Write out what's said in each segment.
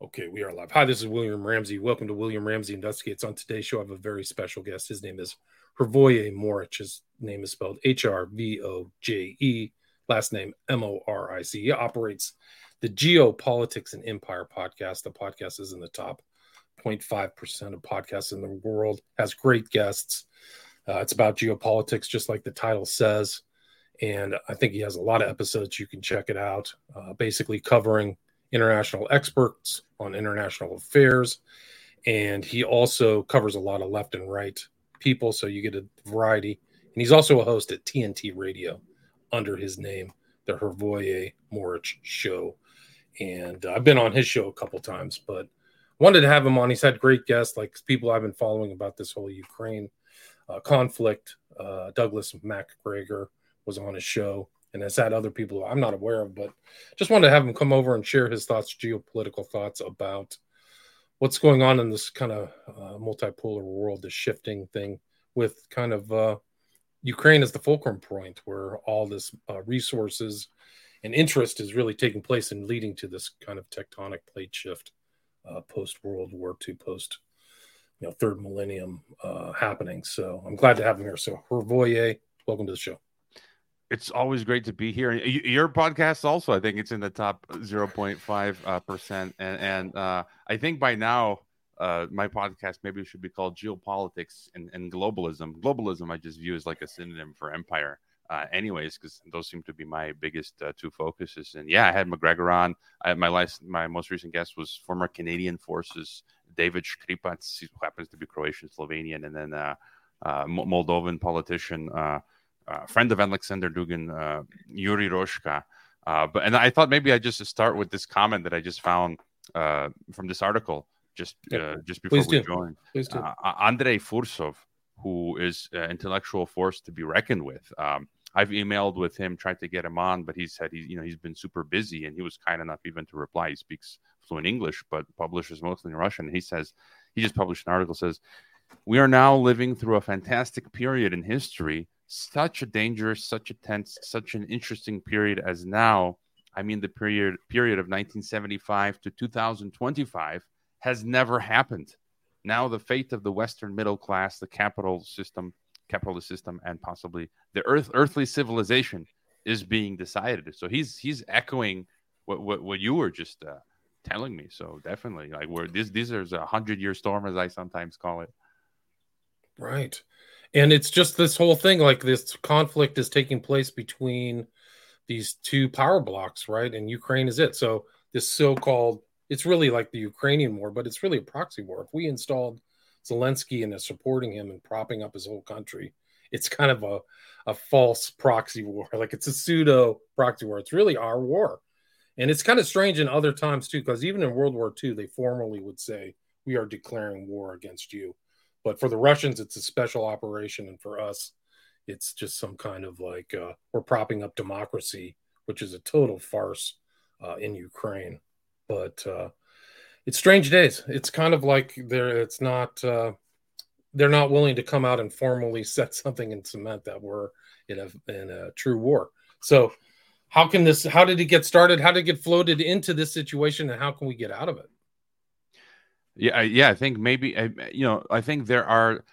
Okay, we are live. Hi, this is William Ramsey. Welcome to William Ramsey Investigates. On today's show, I have a very special guest. His name is Hrvoje Moric. His name is spelled H R V O J E, last name M O R I C. He operates the Geopolitics and Empire podcast. The podcast is in the top 0.5% of podcasts in the world, has great guests. Uh, it's about geopolitics, just like the title says. And I think he has a lot of episodes. You can check it out, uh, basically covering international experts on international affairs. And he also covers a lot of left and right people. So you get a variety. And he's also a host at TNT Radio under his name, the Hrvoje Moric Show. And uh, I've been on his show a couple times, but wanted to have him on. He's had great guests, like people I've been following about this whole Ukraine uh, conflict. Uh, Douglas MacGregor was on his show and has had other people I'm not aware of, but just wanted to have him come over and share his thoughts, geopolitical thoughts about what's going on in this kind of uh, multipolar world, the shifting thing with kind of uh, Ukraine as the fulcrum point where all this uh, resources and interest is really taking place and leading to this kind of tectonic plate shift uh, post World War II, post you know third millennium uh, happening. So I'm glad to have him here. So Hrvoje, welcome to the show it's always great to be here. Your podcast also, I think it's in the top 0.5 uh, percent, and and uh, I think by now uh, my podcast maybe should be called Geopolitics and, and Globalism. Globalism, I just view as like a synonym for empire. Uh, anyways, because those seem to be my biggest uh, two focuses. And yeah, I had McGregor on. I, my last, my most recent guest was former Canadian Forces David Škripac, who happens to be Croatian, Slovenian, and then uh, Moldovan politician uh, friend of Alexander Dugin, uh, Yuri Roshka. Uh, but and I thought maybe I just start with this comment that I just found uh, from this article just uh, just before Please we do. joined. Please do. Uh, Andrei Fursov, who is an intellectual force to be reckoned with. Um, I've emailed with him, tried to get him on, but he said he's you know he's been super busy, and he was kind enough even to reply. He speaks fluent English, but publishes mostly in Russian. He says he just published an article says we are now living through a fantastic period in history such a dangerous, such a tense, such an interesting period as now. I mean, the period period of 1975 to 2025 has never happened. Now, the fate of the Western middle class, the capital system, capitalist system, and possibly the earth, earthly civilization is being decided. So he's he's echoing what what, what you were just uh, telling me. So definitely, like we're this this is a hundred year storm, as I sometimes call it. Right. And it's just this whole thing like this conflict is taking place between these two power blocks, right? And Ukraine is it. So this so-called it's really like the Ukrainian war, but it's really a proxy war. If we installed Zelensky and is supporting him and propping up his whole country, it's kind of a, a false proxy war. Like it's a pseudo proxy war. It's really our war. And it's kind of strange in other times too, because even in World War II, they formally would say, We are declaring war against you. But for the Russians, it's a special operation, and for us, it's just some kind of like uh, we're propping up democracy, which is a total farce uh, in Ukraine. But uh, it's strange days. It's kind of like they're it's not uh, they're not willing to come out and formally set something in cement that we're in a in a true war. So how can this how did it get started? How did it get floated into this situation and how can we get out of it? Yeah, yeah. I think maybe you know. I think there are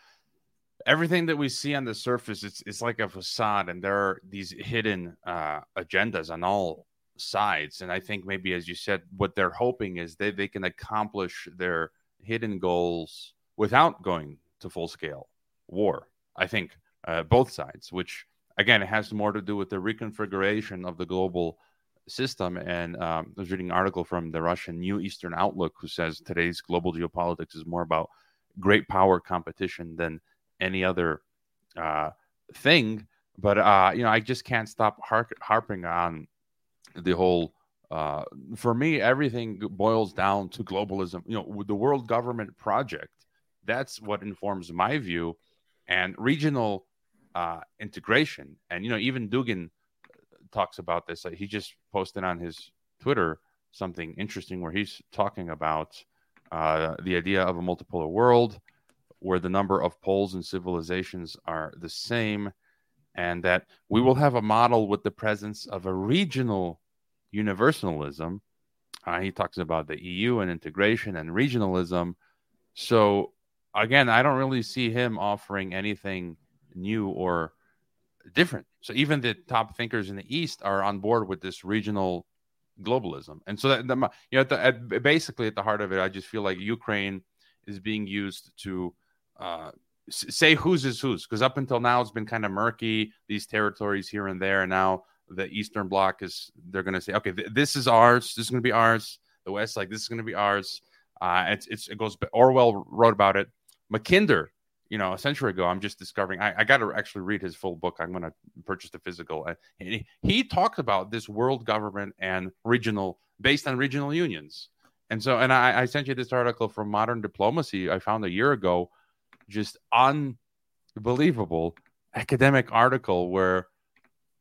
everything that we see on the surface. It's it's like a facade, and there are these hidden uh, agendas on all sides. And I think maybe, as you said, what they're hoping is they, they can accomplish their hidden goals without going to full scale war. I think uh, both sides, which again, it has more to do with the reconfiguration of the global system. And um, I was reading an article from the Russian New Eastern Outlook who says today's global geopolitics is more about great power competition than any other uh, thing. But uh, you know, I just can't stop hark- harping on the whole. Uh, for me, everything boils down to globalism. You know, the world government project. That's what informs my view, and regional uh, integration. And you know, even Dugin talks about this. he just posted on his Twitter something interesting where he's talking about uh, the idea of a multipolar world where the number of poles and civilizations are the same, and that we will have a model with the presence of a regional universalism. Uh, he talks about the EU and integration and regionalism. So, again, I don't really see him offering anything new or different. So even the top thinkers in the East are on board with this regional globalism. And so that, the, you know, at the, at, basically at the heart of it, I just feel like Ukraine is being used to uh, say whose is whose. Because up until now, it's been kind of murky. These territories here and there, and now the Eastern Bloc is they're going to say, okay, th- this is ours. This is going to be ours. The West, like this is going to be ours. Uh, it's, it's it goes. Orwell wrote about it. Mackinder you know, a century ago, I'm just discovering. I, I got to actually read his full book. I'm going to purchase the physical. And he, he talked about this world government and regional, based on regional unions. And so, and I, I sent you this article from Modern Diplomacy I found a year ago, just unbelievable academic article where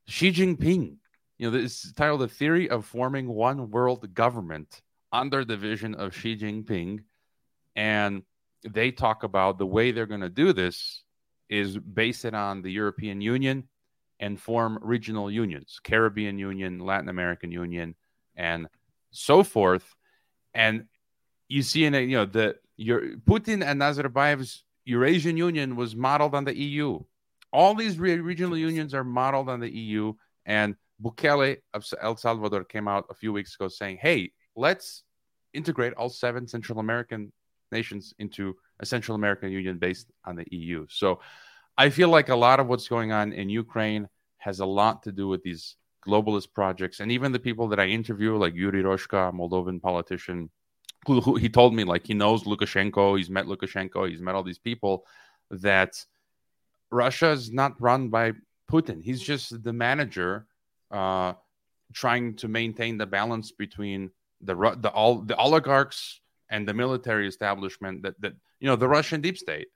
Xi Jinping, you know, this is titled "The Theory of Forming One World Government" under the vision of Xi Jinping, and they talk about the way they're going to do this is base it on the European Union and form regional unions, Caribbean Union, Latin American Union, and so forth. And you see in a, you know the your Putin and Nazarbayev's Eurasian Union was modeled on the EU. All these re- regional unions are modeled on the EU. And Bukele of El Salvador came out a few weeks ago saying, "Hey, let's integrate all seven Central American nations into a Central American Union based on the EU. So I feel like a lot of what's going on in Ukraine has a lot to do with these globalist projects. And even the people that I interview, like Yuri Roshka, Moldovan politician, who, who he told me like he knows Lukashenko, he's met Lukashenko, he's met all these people, that Russia is not run by Putin. He's just the manager uh, trying to maintain the balance between the the all the oligarchs and the military establishment that that you know the Russian deep state.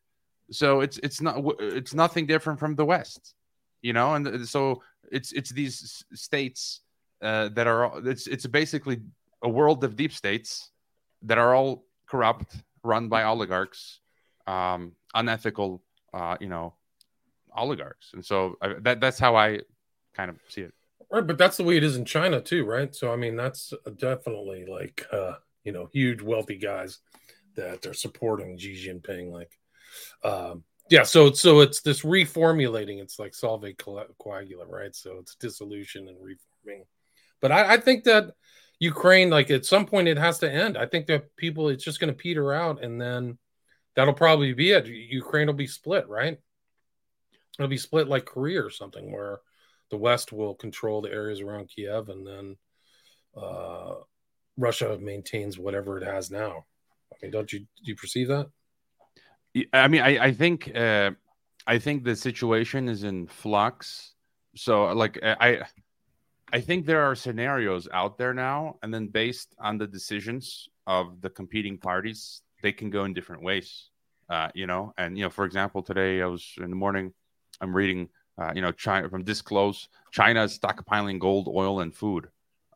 So it's it's not it's nothing different from the West, you know, and so it's it's these states uh, that are it's it's basically a world of deep states that are all corrupt, run by oligarchs, um, unethical, uh, you know, oligarchs, and so I, that that's how I kind of see it. Right, but that's the way it is in China too, right? So I mean, that's definitely like uh, you know huge wealthy guys that are supporting Xi Jinping. Like, um, yeah, so so it's this reformulating. It's like solve et coagula, right? So it's dissolution and reforming. But I, I think that Ukraine, like at some point, it has to end. I think that people, it's just going to peter out, and then that'll probably be it. Ukraine will be split, right? It'll be split like Korea or something, where the West will control the areas around Kiev, and then uh, Russia maintains whatever it has now. I mean, don't you do you perceive that? I mean, I, I think uh, I think the situation is in flux. So, like, I I think there are scenarios out there now, and then based on the decisions of the competing parties, they can go in different ways. Uh, you know, and you know, for example, today I was in the morning, I'm reading, uh, you know, China from Disclose, China is stockpiling gold, oil, and food.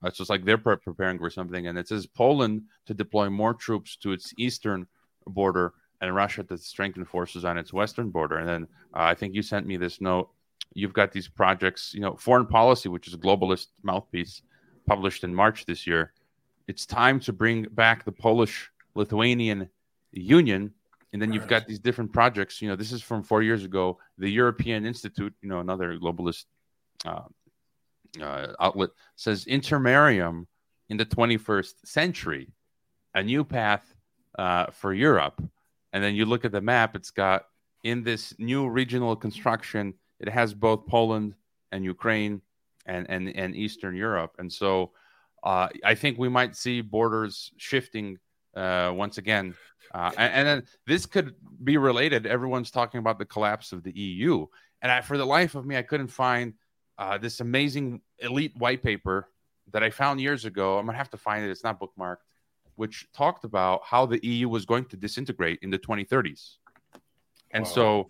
It's just like they're pre- preparing for something. And it says Poland to deploy more troops to its eastern border and Russia to strengthen forces on its western border. And then uh, I think you sent me this note. You've got these projects, you know, foreign policy, which is a globalist mouthpiece, published in March this year. It's time to bring back the Polish Lithuanian Union. And then you've got these different projects. You know, this is from four years ago. The European Institute, you know, another globalist uh, uh, outlet says intermarium in the 21st century, a new path uh, for Europe. And then you look at the map; it's got in this new regional construction, it has both Poland and Ukraine and and, and Eastern Europe. And so, uh, I think we might see borders shifting uh, once again. Uh, and, and, then this could be related. Everyone's talking about the collapse of the EU, and I, for the life of me, I couldn't find uh, this amazing elite white paper that I found years ago. I'm gonna have to find it. It's not bookmarked, which talked about how the EU was going to disintegrate in the 2030s. And wow. so,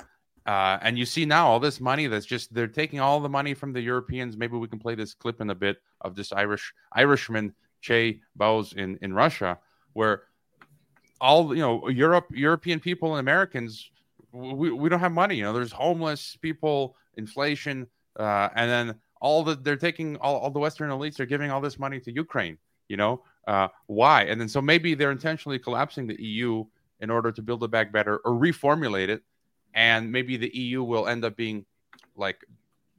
uh, and you see now all this money that's just they're taking all the money from the Europeans. Maybe we can play this clip in a bit of this Irish Irishman Chay Bowes in in Russia, where all you know Europe European people and Americans we, we don't have money. You know, there's homeless people, inflation, uh, and then all the they're taking all, all the Western elites are giving all this money to Ukraine. You know, uh, why? And then so maybe they're intentionally collapsing the EU in order to build it back better or reformulate it, and maybe the EU will end up being like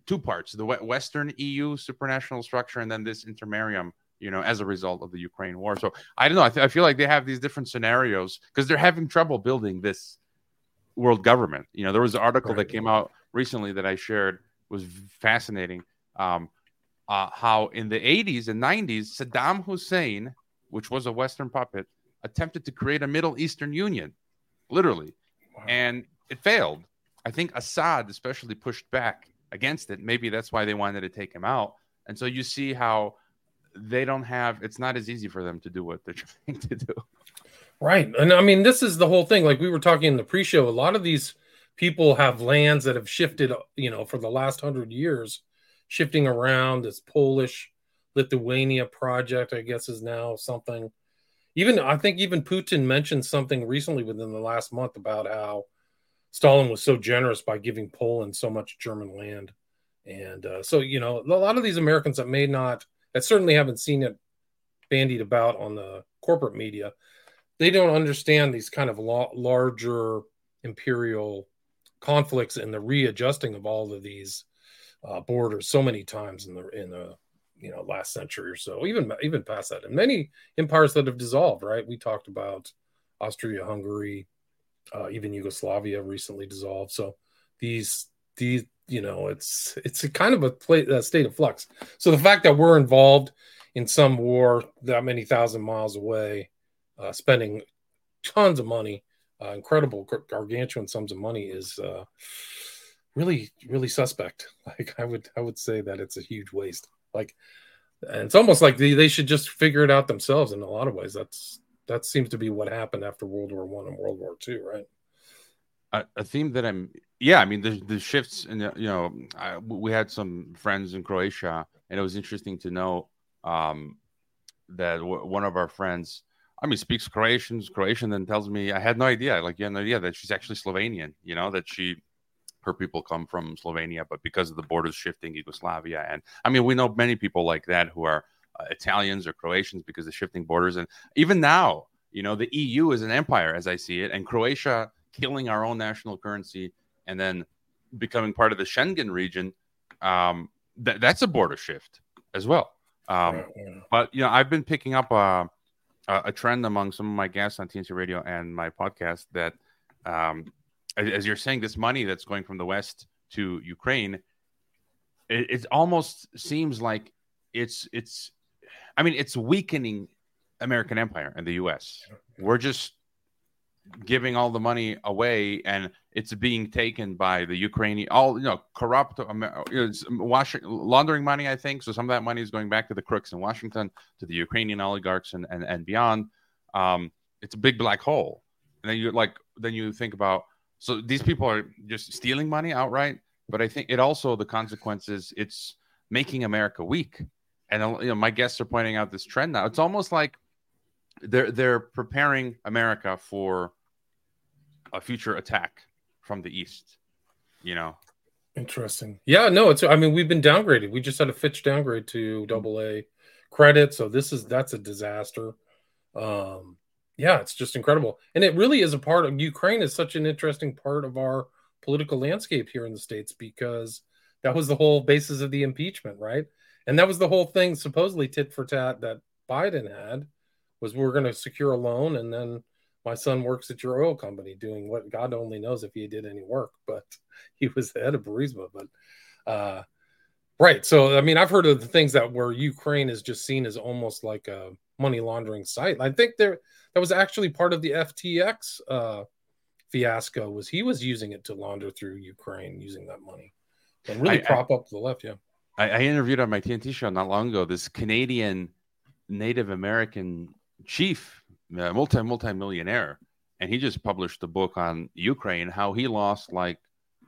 two parts: the Western EU supranational structure, and then this intermarium you know, as a result of the Ukraine war. So I don't know. I, th- I feel like they have these different scenarios because they're having trouble building this world government. You know, there was an article right. that came out recently that I shared was fascinating. Um, uh, how in the 80s and 90s, Saddam Hussein, which was a Western puppet, attempted to create a Middle Eastern Union, literally, wow. and it failed. I think Assad especially pushed back against it. Maybe that's why they wanted to take him out. And so you see how they don't have it's not as easy for them to do what they're trying to do. Right. And I mean, this is the whole thing. Like we were talking in the pre show, a lot of these people have lands that have shifted, you know, for the last hundred years, shifting around. This Polish Lithuania project, I guess, is now something. Even I think even Putin mentioned something recently within the last month about how Stalin was so generous by giving Poland so much German land. And uh, so, you know, a lot of these Americans that may not that certainly haven't seen it bandied about on the corporate media. They don't understand these kind of la- larger imperial conflicts and the readjusting of all of these uh, borders so many times in the in the you know last century or so, even even past that, and many empires that have dissolved. Right, we talked about Austria-Hungary, uh, even Yugoslavia recently dissolved. So these these you know it's it's a kind of a, play, a state of flux so the fact that we're involved in some war that many thousand miles away uh, spending tons of money uh, incredible gargantuan sums of money is uh, really really suspect. Like i would i would say that it's a huge waste. Like and it's almost like they, they should just figure it out themselves in a lot of ways. That's that seems to be what happened after world war one and world war two right? A, theme that i'm yeah, I mean the the shifts, and you know, I, we had some friends in Croatia, and it was interesting to know um, that w- one of our friends, I mean, speaks Croatian, Croatian, then tells me I had no idea, like you had no idea that she's actually Slovenian. You know that she, her people come from Slovenia, but because of the borders shifting, Yugoslavia, and I mean, we know many people like that who are uh, Italians or Croatians because of shifting borders, and even now, you know, the EU is an empire as I see it, and Croatia killing our own national currency and then becoming part of the Schengen region, um, th- that's a border shift as well. Um, But you know, I've been picking up a, a trend among some of my guests on TNT Radio and my podcast that, um, as you're saying, this money that's going from the West to Ukraine, it, it almost seems like it's it's, I mean, it's weakening American empire and the U.S. We're just giving all the money away and it's being taken by the Ukrainian, all you know, corrupt, um, Washington, laundering money. I think so. Some of that money is going back to the crooks in Washington, to the Ukrainian oligarchs, and and, and beyond. Um, it's a big black hole. And then you like, then you think about so these people are just stealing money outright. But I think it also the consequences. It's making America weak. And you know, my guests are pointing out this trend now. It's almost like they're they're preparing America for a future attack from the east. You know. Interesting. Yeah, no, it's I mean, we've been downgraded. We just had a Fitch downgrade to double A credit. So this is that's a disaster. Um yeah, it's just incredible. And it really is a part of Ukraine is such an interesting part of our political landscape here in the States because that was the whole basis of the impeachment, right? And that was the whole thing, supposedly tit for tat that Biden had was we're going to secure a loan and then my son works at your oil company doing what God only knows if he did any work, but he was the head of Burisma. But uh, right, so I mean, I've heard of the things that where Ukraine is just seen as almost like a money laundering site. I think there that was actually part of the FTX uh, fiasco. Was he was using it to launder through Ukraine using that money and really I, prop I, up the left? Yeah, I, I interviewed on my TNT show not long ago this Canadian Native American chief uh, multi multi millionaire, and he just published a book on Ukraine, how he lost like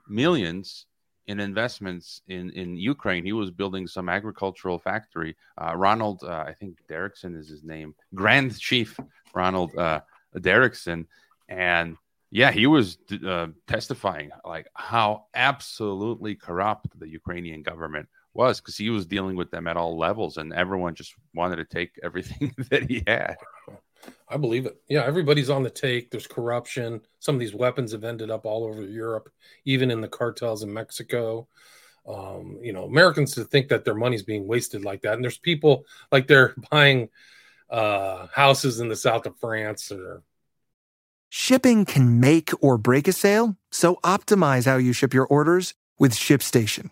millions in investments in in Ukraine. He was building some agricultural factory. Uh, Ronald, uh, I think Derrickson is his name, Grand Chief Ronald uh, Derrickson, and yeah, he was uh, testifying like how absolutely corrupt the Ukrainian government was because he was dealing with them at all levels, and everyone just wanted to take everything that he had. I believe it. Yeah, everybody's on the take. There's corruption. Some of these weapons have ended up all over Europe, even in the cartels in Mexico. Um, you know, Americans to think that their money's being wasted like that. And there's people like they're buying uh, houses in the south of France or Shipping can make or break a sale, so optimize how you ship your orders with ShipStation.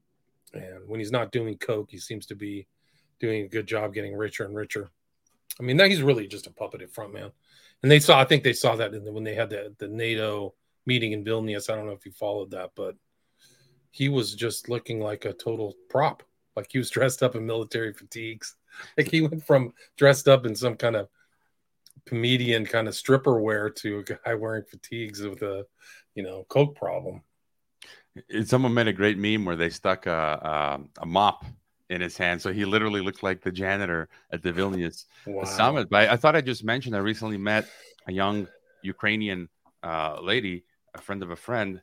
And when he's not doing coke, he seems to be doing a good job getting richer and richer. I mean, now he's really just a puppet at front man. And they saw, I think they saw that the, when they had the, the NATO meeting in Vilnius. I don't know if you followed that, but he was just looking like a total prop. Like he was dressed up in military fatigues. Like he went from dressed up in some kind of comedian kind of stripper wear to a guy wearing fatigues with a, you know, coke problem. Someone made a great meme where they stuck a, a, a mop in his hand. So he literally looked like the janitor at the Vilnius wow. summit. But I, I, thought I just mentioned I recently met a young Ukrainian uh, lady, a friend of a friend,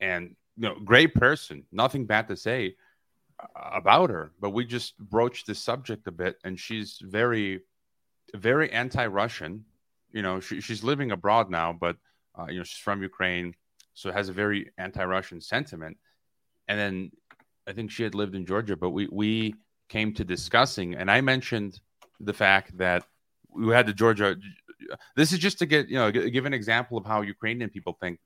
and you know, great person. Nothing bad to say uh, about her, but we just broached the subject a bit, and she's very, very anti-Russian. You know, she, she's living abroad now, but uh, you know, she's from Ukraine, so it has a very anti-Russian sentiment. And then I think she had lived in Georgia, but we we came to discussing, and I mentioned the fact that we had the Georgia. This is just to get you know give an example of how Ukrainian people think,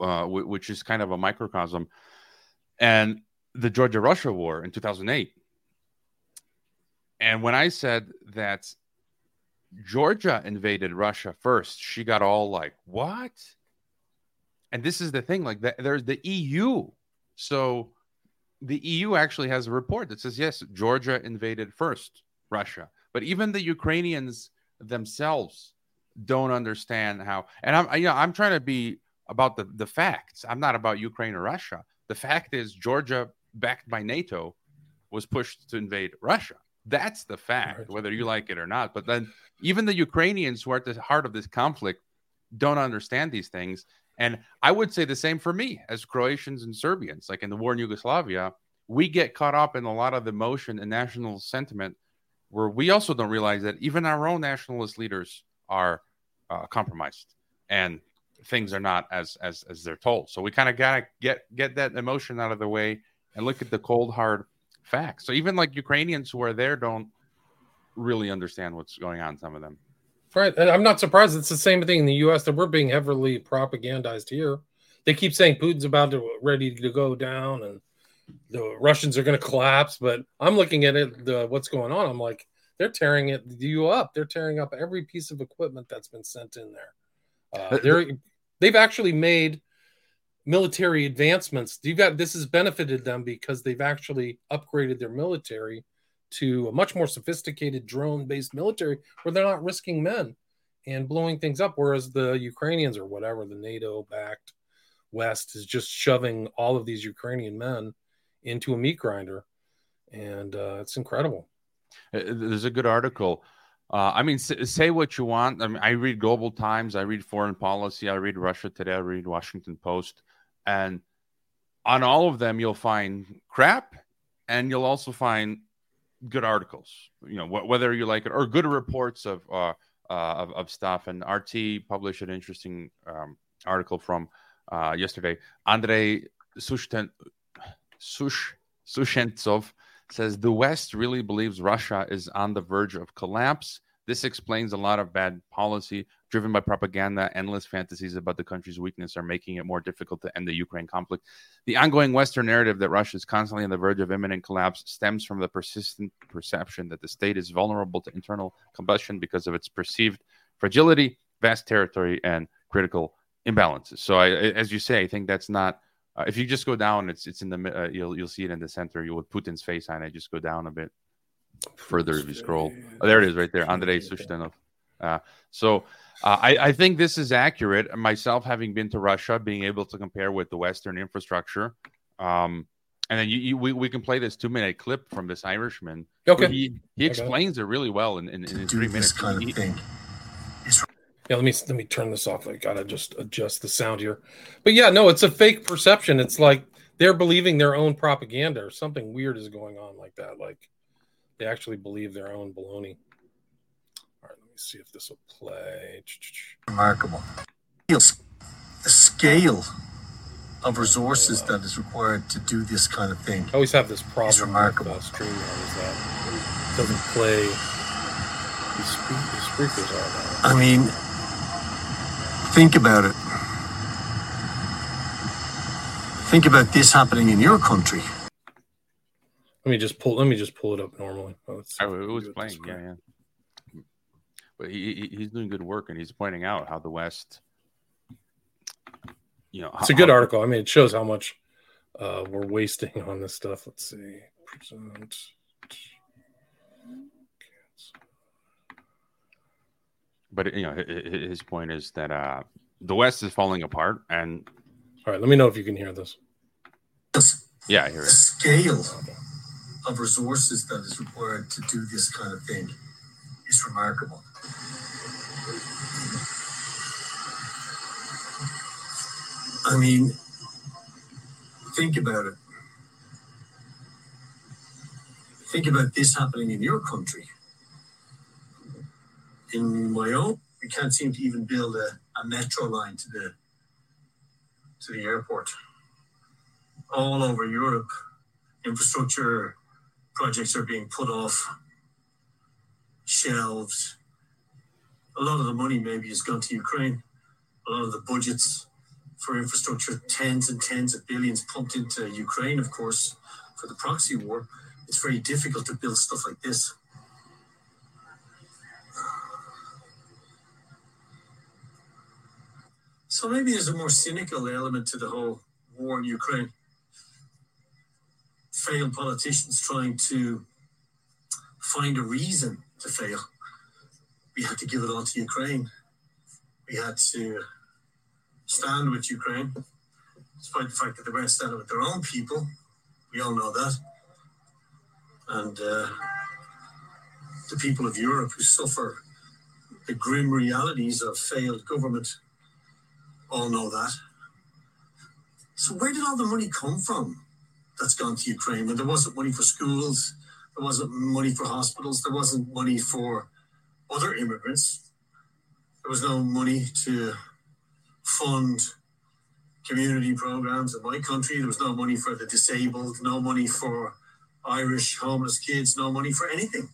uh, which is kind of a microcosm, and the Georgia Russia war in 2008. And when I said that Georgia invaded Russia first, she got all like, "What?" And this is the thing, like there's the EU, so the EU actually has a report that says yes, Georgia invaded first Russia, but even the Ukrainians themselves don't understand how. And I'm, you know, I'm trying to be about the the facts. I'm not about Ukraine or Russia. The fact is, Georgia, backed by NATO, was pushed to invade Russia. That's the fact, whether you like it or not. But then, even the Ukrainians who are at the heart of this conflict don't understand these things. And I would say the same for me as Croatians and Serbians. Like in the war in Yugoslavia, we get caught up in a lot of the emotion and national sentiment where we also don't realize that even our own nationalist leaders are uh, compromised and things are not as as as they're told. So we kind of gotta get get that emotion out of the way and look at the cold hard facts. So even like Ukrainians who are there don't really understand what's going on. Some of them. Right. And I'm not surprised. It's the same thing in the U.S. that we're being heavily propagandized here. They keep saying Putin's about to ready to go down and the Russians are going to collapse. But I'm looking at it, the what's going on. I'm like, they're tearing it you up. They're tearing up every piece of equipment that's been sent in there. Uh, they're they've actually made military advancements. You've got this has benefited them because they've actually upgraded their military to a much more sophisticated drone based military where they're not risking men and blowing things up. Whereas the Ukrainians or whatever, the NATO backed West is just shoving all of these Ukrainian men into a meat grinder. And uh, it's incredible. Uh, there's a good article. Uh, I mean, say what you want. I mean, I read Global Times, I read Foreign Policy, I read Russia Today, I read Washington Post, and on all of them, you'll find crap, and you'll also find good articles. You know, wh- whether you like it or good reports of uh, uh, of, of, stuff. And RT published an interesting um, article from uh, yesterday. Andrei Sushten- Sush- Sushentsov says the West really believes Russia is on the verge of collapse. This explains a lot of bad policy driven by propaganda. Endless fantasies about the country's weakness are making it more difficult to end the Ukraine conflict. The ongoing Western narrative that Russia is constantly on the verge of imminent collapse stems from the persistent perception that the state is vulnerable to internal combustion because of its perceived fragility, vast territory, and critical imbalances. So, I, as you say, I think that's not uh, if you just go down, it's it's in the uh, you'll you'll see it in the center. You would Putin's face on it. Just go down a bit further if you scroll. Oh, there it is, right there, Andrei Sushtenov. Uh, so uh, I, I think this is accurate. Myself, having been to Russia, being able to compare with the Western infrastructure. Um, and then you, you, we, we can play this two minute clip from this Irishman. Okay. He, he explains it really well in, in, in three minutes. Kind of thing. Yeah, let me let me turn this off. I gotta just adjust the sound here. But yeah, no, it's a fake perception. It's like they're believing their own propaganda or something weird is going on like that. Like they actually believe their own baloney. All right, let me see if this will play. Remarkable. The scale of resources that is required to do this kind of thing. I always have this problem. It's remarkable. With, uh, is that it doesn't play. These, speakers are. I mean, Think about it. Think about this happening in your country. Let me just pull. Let me just pull it up normally. Oh, oh it was playing. Yeah, yeah. But he, he's doing good work, and he's pointing out how the West. You know, it's a good article. I mean, it shows how much uh, we're wasting on this stuff. Let's see. Present. but you know, his point is that uh, the West is falling apart, and all right, let me know if you can hear this. Yeah, I hear it. Scale of resources that is required to do this kind of thing is remarkable. I mean, think about it. Think about this happening in your country in my own, we can't seem to even build a, a metro line to the to the airport. All over Europe, infrastructure projects are being put off, shelves. A lot of the money maybe has gone to Ukraine. A lot of the budgets for infrastructure, tens and tens of billions pumped into Ukraine, of course, for the proxy war. It's very difficult to build stuff like this. So maybe there's a more cynical element to the whole war in Ukraine. Failed politicians trying to find a reason to fail. We had to give it all to Ukraine. We had to stand with Ukraine, despite the fact that they weren't standing with their own people. We all know that. And uh, the people of Europe who suffer the grim realities of failed government all know that. So where did all the money come from that's gone to Ukraine. When there wasn't money for schools, there wasn't money for hospitals, there wasn't money for other immigrants, there was no money to fund community programs in my country, there was no money for the disabled, no money for Irish homeless kids, no money for anything.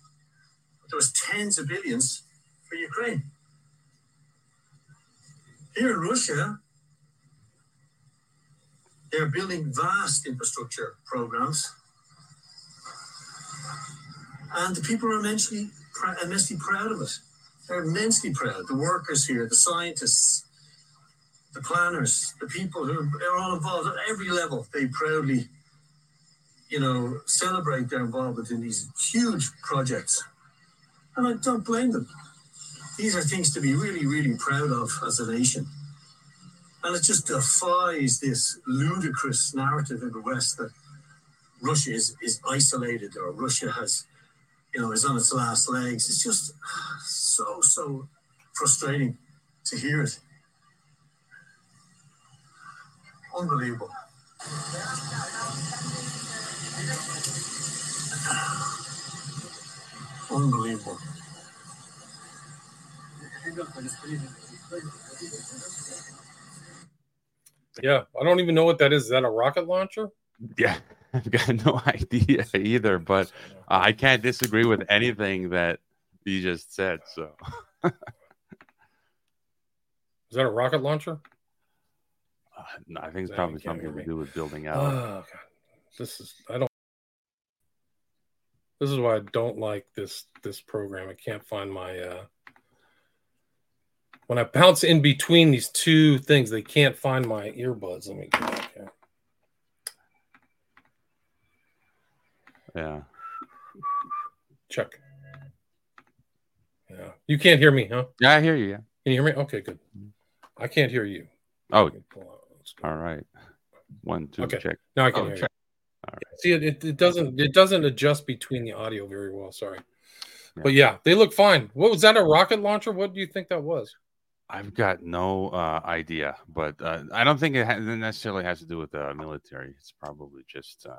But There was tens of billions for Ukraine. Here in Russia, they're building vast infrastructure programs. And the people are immensely, immensely proud of it. They're immensely proud. The workers here, the scientists, the planners, the people who are all involved at every level, they proudly, you know, celebrate their involvement in these huge projects. And I don't blame them these are things to be really, really proud of as a nation. And it just defies this ludicrous narrative in the West that Russia is, is isolated or Russia has you know, is on its last legs. It's just so, so frustrating to hear it. Unbelievable. Unbelievable. Yeah, I don't even know what that is. Is that a rocket launcher? Yeah, I've got no idea either, but uh, I can't disagree with anything that you just said. So, is that a rocket launcher? Uh, no, I think it's probably something to do with building out. Oh god, this is I don't. This is why I don't like this this program. I can't find my. uh When I bounce in between these two things, they can't find my earbuds. Let me go back here. yeah, check. Yeah, you can't hear me, huh? yeah, I hear you. Yeah. Can you hear me? Okay, good. I can't hear you. Oh, Let me pull out- all right. One, two, Okay. check. Now I can Oh, hear check. you. See, it, it, it doesn't it doesn't adjust between the audio very well. Sorry, Yeah. but yeah, they look fine. What was that? A rocket launcher? What do you think that was? I've got no uh, idea, but uh, I don't think it ha- necessarily has to do with the military. It's probably just uh,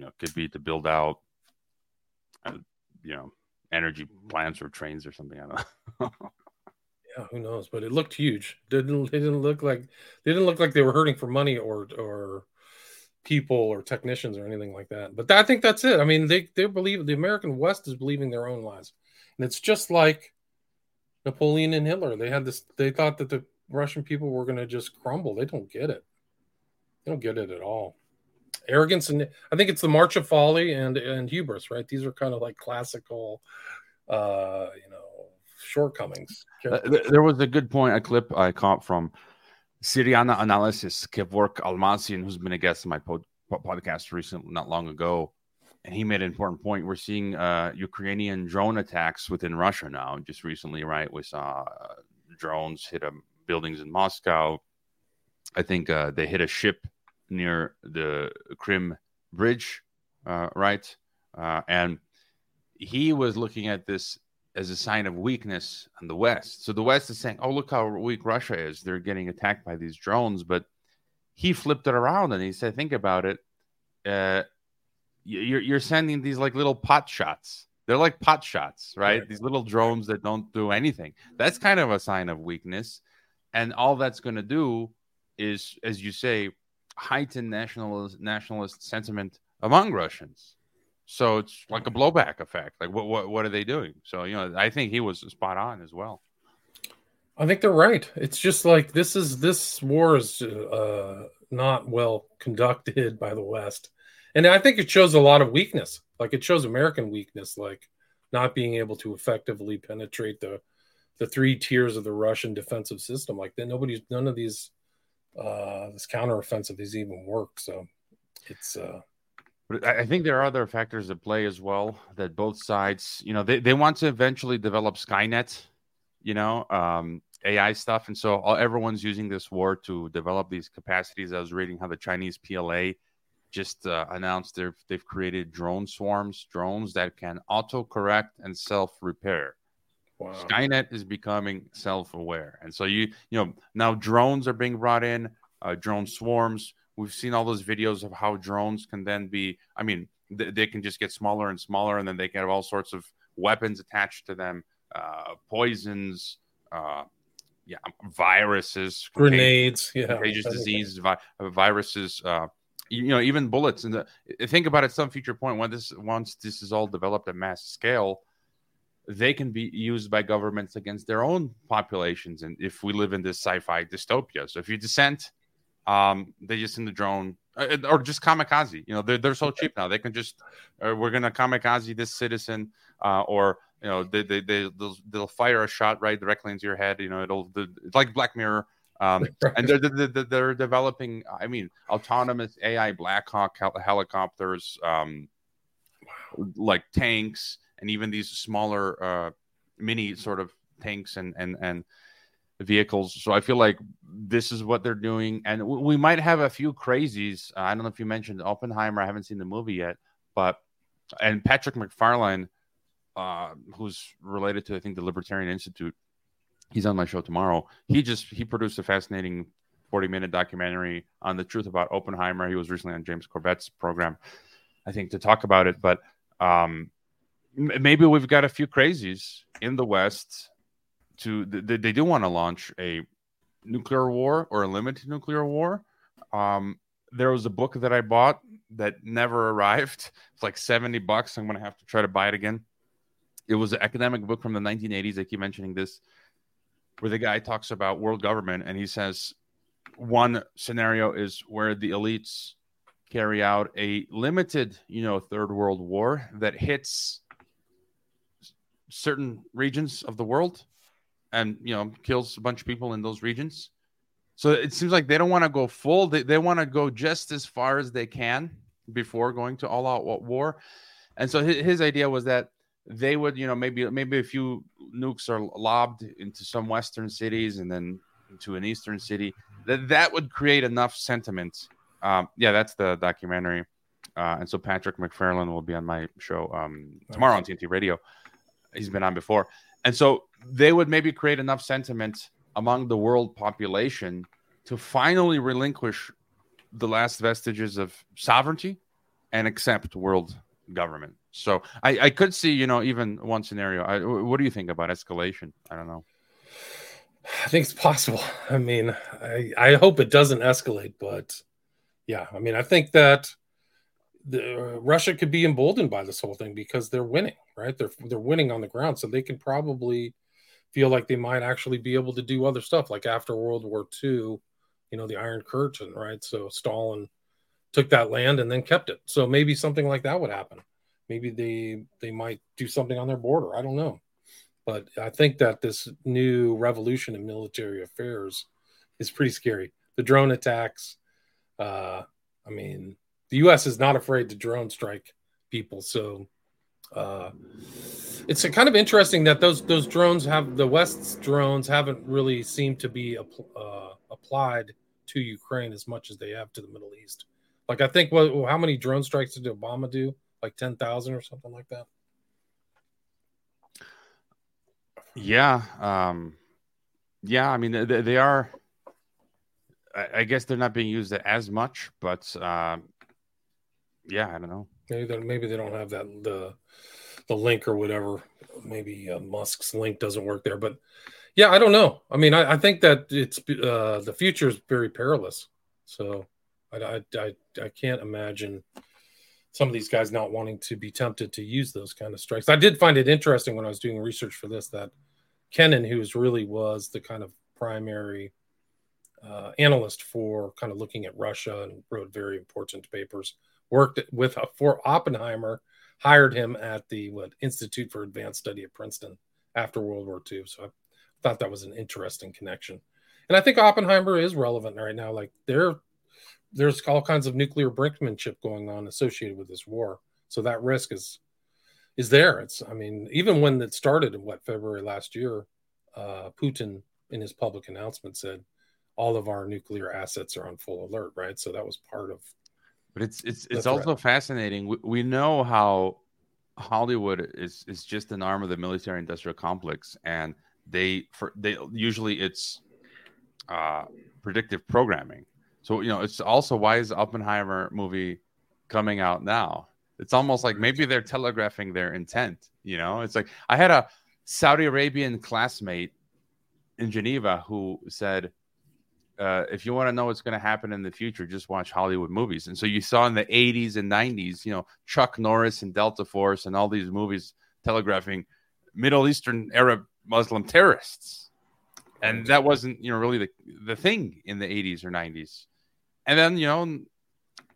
You know could be to build out, uh, you know, energy plants or trains or something. I don't know. Yeah, who knows? But it looked huge. Didn't they didn't look like they didn't look like they were hurting for money or or people or technicians or anything like that. But I think that's it. I mean, they they believe the American West is believing their own lies, and it's just like Napoleon and Hitler. They had this. They thought that the Russian people were going to just crumble. They don't get it. They don't get it at all. Arrogance and I think it's the March of Folly and and hubris. Right? These are kind of like classical, uh, you know, shortcomings. Uh, there was a good point, a clip I caught from Syriana Analysis, Kevork Almasian, who's been a guest on my pod- po- podcast recently, not long ago. And he made an important point. We're seeing uh, Ukrainian drone attacks within Russia now. Just recently, right? We saw uh, drones hit um, buildings in Moscow. I think uh, they hit a ship near the Krim Bridge, uh, right? Uh, and he was looking at this as a sign of weakness on the West. So the West is saying, "Oh, look how weak Russia is. They're getting attacked by these drones." But he flipped it around and he said, "Think about it. Uh, you're you're sending these like little pot shots. They're like pot shots, right? Right. These little drones that don't do anything. That's kind of a sign of weakness. And all that's going to do is, as you say, heighten nationalist nationalist sentiment among Russians." So it's like a blowback effect. Like what what what are they doing? So you know, I think he was spot on as well. I think they're right. It's just like this is this war is uh, not well conducted by the West, and I think it shows a lot of weakness. Like it shows American weakness, like not being able to effectively penetrate the the three tiers of the Russian defensive system. Like that, nobody's none of these uh, this counteroffensive has even worked. So it's uh, But I think there are other factors at play as well that both sides, you know, they, they want to eventually develop Skynet, you know, um, AI stuff. And so all, everyone's using this war to develop these capacities. I was reading how the Chinese PLA just uh, announced they've, they've created drone swarms, drones that can auto-correct and self-repair. Wow. Skynet is becoming self-aware, and so you you know now drones are being brought in, uh, drone swarms. We've seen all those videos of how drones can then be. I mean, th- they can just get smaller and smaller, and then they can have all sorts of weapons attached to them, uh, poisons, uh, yeah, viruses, Grenades, yeah, contagious I diseases, vi- viruses. Uh, you, know, even bullets. And think about it. Some future point when this once this is all developed at mass scale, they can be used by governments against their own populations. And if we live in this sci-fi dystopia, so if you dissent, um, they just send the drone. uh, or just kamikaze. You know, they're they're so cheap now. They can just uh, we're gonna kamikaze this citizen, uh, or you know, they they, they they'll, they'll fire a shot right directly into your head. You know, it'll it's like Black Mirror. Um, and they're, they're, they're developing, I mean, autonomous AI Black Hawk hel- helicopters, um, like tanks, and even these smaller uh, mini sort of tanks and and and vehicles. So I feel like this is what they're doing, and we might have a few crazies. Uh, I don't know if you mentioned Oppenheimer. I haven't seen the movie yet, but and Patrick MacFarlane, uh, who's related to I think the Libertarian Institute. He's on my show tomorrow. He just he produced a fascinating 40 minute documentary on the truth about Oppenheimer. He was recently on James Corbett's program, I think, to talk about it. But um, maybe we've got a few crazies in the West to they, they do want to launch a nuclear war or a limited nuclear war. Um, there was a book that I bought that never arrived. It's like 70 bucks. I'm going to have to try to buy it again. It was an academic book from the 1980s. I keep mentioning this, where the guy talks about world government and he says one scenario is where the elites carry out a limited, you know, third world war that hits certain regions of the world and you know kills a bunch of people in those regions. So it seems like they don't want to go full. They, they want to go just as far as they can before going to all out war. And so his, his idea was that they would, you know, maybe maybe a few nukes are lobbed into some western cities and then into an eastern city. That that would create enough sentiment. Um, yeah, that's the documentary. Uh, and so Patrick MacFarlane will be on my show um, tomorrow on TNT Radio. He's been on before. And so they would maybe create enough sentiment among the world population to finally relinquish the last vestiges of sovereignty and accept world government. So I, I could see, you know, even one scenario. I, what do you think about escalation? I don't know. I think it's possible. I mean, I, I hope it doesn't escalate, but yeah, I mean, I think that the, Russia could be emboldened by this whole thing because they're winning, right? They're they're winning on the ground, so they can probably feel like they might actually be able to do other stuff, like after World War II, you know, the Iron Curtain, right? So Stalin took that land and then kept it. So maybe something like that would happen. Maybe they they might do something on their border. I don't know, but I think that this new revolution in military affairs is pretty scary. The drone attacks. Uh, I mean, the U.S. is not afraid to drone strike people. So uh, it's kind of interesting that those those drones have the West's drones haven't really seemed to be uh, applied to Ukraine as much as they have to the Middle East. Like I think, what how many drone strikes did Obama do? Like ten thousand or something like that. Yeah, um, yeah. I mean, they, they are. I, guess they're not being used as much, but uh, yeah, I don't know. Maybe they, maybe they don't have that the the link or whatever. Maybe uh, Musk's link doesn't work there, but yeah, I don't know. I mean, I, I think that it's uh, the future is very perilous. So I, I, I, can't imagine some of these guys not wanting to be tempted to use those kind of strikes. I did find it interesting when I was doing research for this that Kennan, who's really was the kind of primary uh, analyst for kind of looking at Russia and wrote very important papers worked with for Oppenheimer, hired him at the what Institute for Advanced Study at Princeton after World War II. So I thought that was an interesting connection. And I think Oppenheimer is relevant right now. Like there, there's all kinds of nuclear brinkmanship going on associated with this war. So that risk is is there. It's I mean, even when it started in what February last year, uh, Putin in his public announcement said all of our nuclear assets are on full alert, right? So that was part of but it's it's it's also right. fascinating. We, we know how Hollywood is is just an arm of the military industrial complex, and they for they usually it's uh, predictive programming. So you know, it's also why is Oppenheimer movie coming out now? It's almost like maybe they're telegraphing their intent. You know, it's like I had a Saudi Arabian classmate in Geneva who said uh, if you want to know what's going to happen in the future, just watch Hollywood movies. And so you saw in the 80s and 90s, you know, Chuck Norris and Delta Force and all these movies telegraphing Middle Eastern Arab Muslim terrorists. And that wasn't, you know, really the, the thing in the 80s or 90s. And then, you know,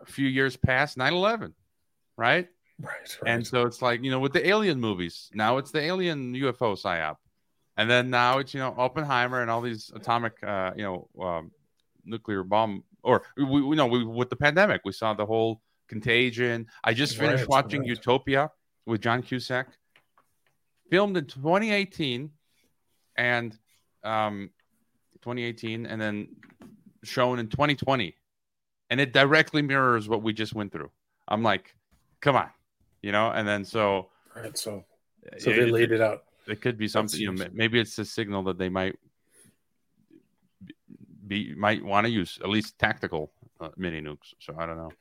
a few years past 9/11, right? Right, right. And so it's like you know with the alien movies, now it's the alien UFO psyop, and then now it's you know Oppenheimer and all these atomic uh, you know um, nuclear bomb or we, we know we, with the pandemic we saw the whole contagion. I just finished Right, watching right. Utopia with John Cusack, filmed in 2018, and um, 2018, and then shown in 2020, and it directly mirrors what we just went through. I'm like, come on, you know. And then so right. So, so it, they laid it out. It could be something. You know, maybe it's a signal that they might be might want to use at least tactical uh, mini nukes. So I don't know.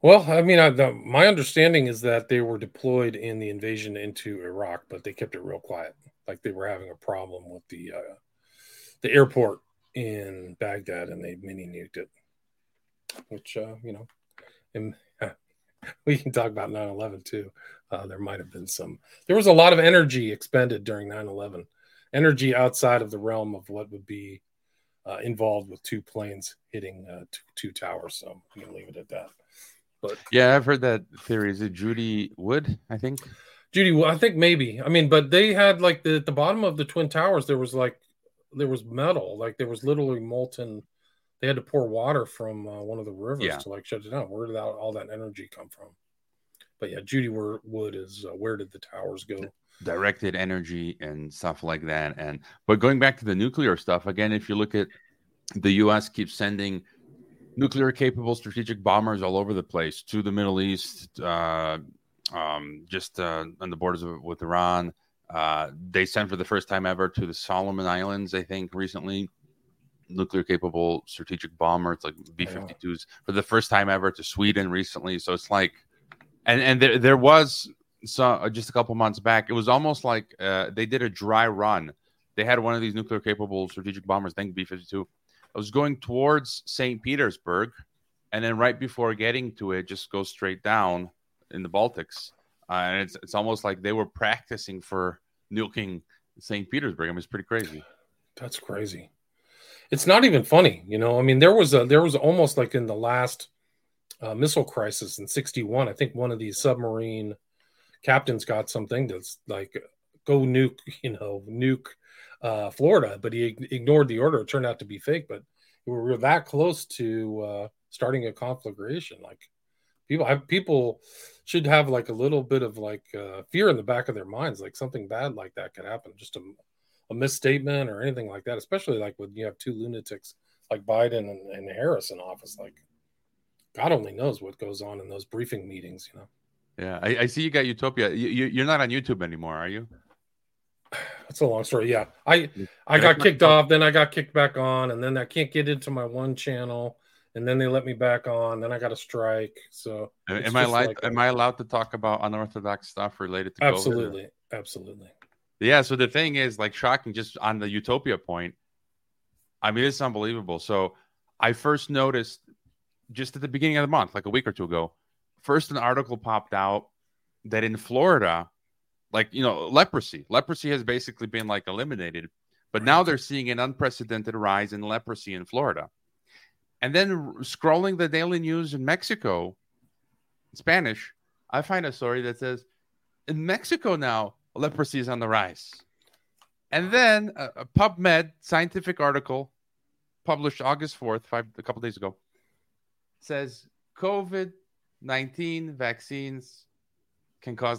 Well, I mean, I, the, my understanding is that they were deployed in the invasion into Iraq, but they kept it real quiet. Like they were having a problem with the uh, the airport in Baghdad, and they mini nuked it. Which uh, you know, and we can talk about 9/11 too. Uh, there might have been some. There was a lot of energy expended during 9/11. Energy outside of the realm of what would be uh, involved with two planes hitting uh, two, two towers. So we can leave it at that. But Yeah, I've heard that theory. Is it Judy Wood? I think. Judy, well, I think maybe. I mean, but they had like the at the bottom of the twin towers. There was like there was metal, like there was literally molten. They had to pour water from uh, one of the rivers Yeah. to like shut it down. Where did that, all that energy come from? But yeah, Judy Wood is uh, where did the towers go? directed energy and stuff like that and but going back to the nuclear stuff again if you look at the us keeps sending nuclear capable strategic bombers all over the place to the middle east uh, um, just uh, on the borders of, with iran uh, they sent for the first time ever to the solomon islands i think recently nuclear capable strategic bomber it's like b-52s for the first time ever to sweden recently so it's like and and there, there was so uh, just a couple months back, it was almost like uh, they did a dry run. They had one of these nuclear capable strategic bombers, I think B 52. I was going towards St. Petersburg, and then right before getting to it, just goes straight down in the Baltics. Uh, and it's, it's almost like they were practicing for nuking St. Petersburg. I mean, it's pretty crazy. That's crazy. It's not even funny, you know. I mean, there was a there was almost like in the last uh, missile crisis in '61. I think one of these submarine captains got something that's like go nuke, you know, nuke uh, Florida, but he ignored the order. It turned out to be fake, but we were that close to uh, starting a conflagration. Like people, have, people should have like a little bit of like uh, fear in the back of their minds, like something bad like that could happen. Just a, a misstatement or anything like that, especially like when you have two lunatics like Biden and, and Harris in office. Like God only knows what goes on in those briefing meetings, you know. Yeah, I, I see you got Utopia. You, you, you're not on YouTube anymore, are you? That's a long story. Yeah. I I got kicked off, then I got kicked back on, and then I can't get into my one channel, and then they let me back on, then I got a strike. So Am I just allowed? like am a- I allowed to talk about unorthodox stuff related to COVID absolutely, absolutely. Yeah. So the thing is, like, shocking. Just on the Utopia point, I mean, it's unbelievable. So I first noticed just at the beginning of the month, like a week or two ago. First, an article popped out that in Florida, like you know, leprosy. Leprosy has basically been like eliminated, but now they're seeing an unprecedented rise in leprosy in Florida. And then scrolling the daily news in Mexico, Spanish, I find a story that says in Mexico now leprosy is on the rise. And then a, a PubMed scientific article published August 4th, five, a couple days ago, says COVID 19 vaccines can cause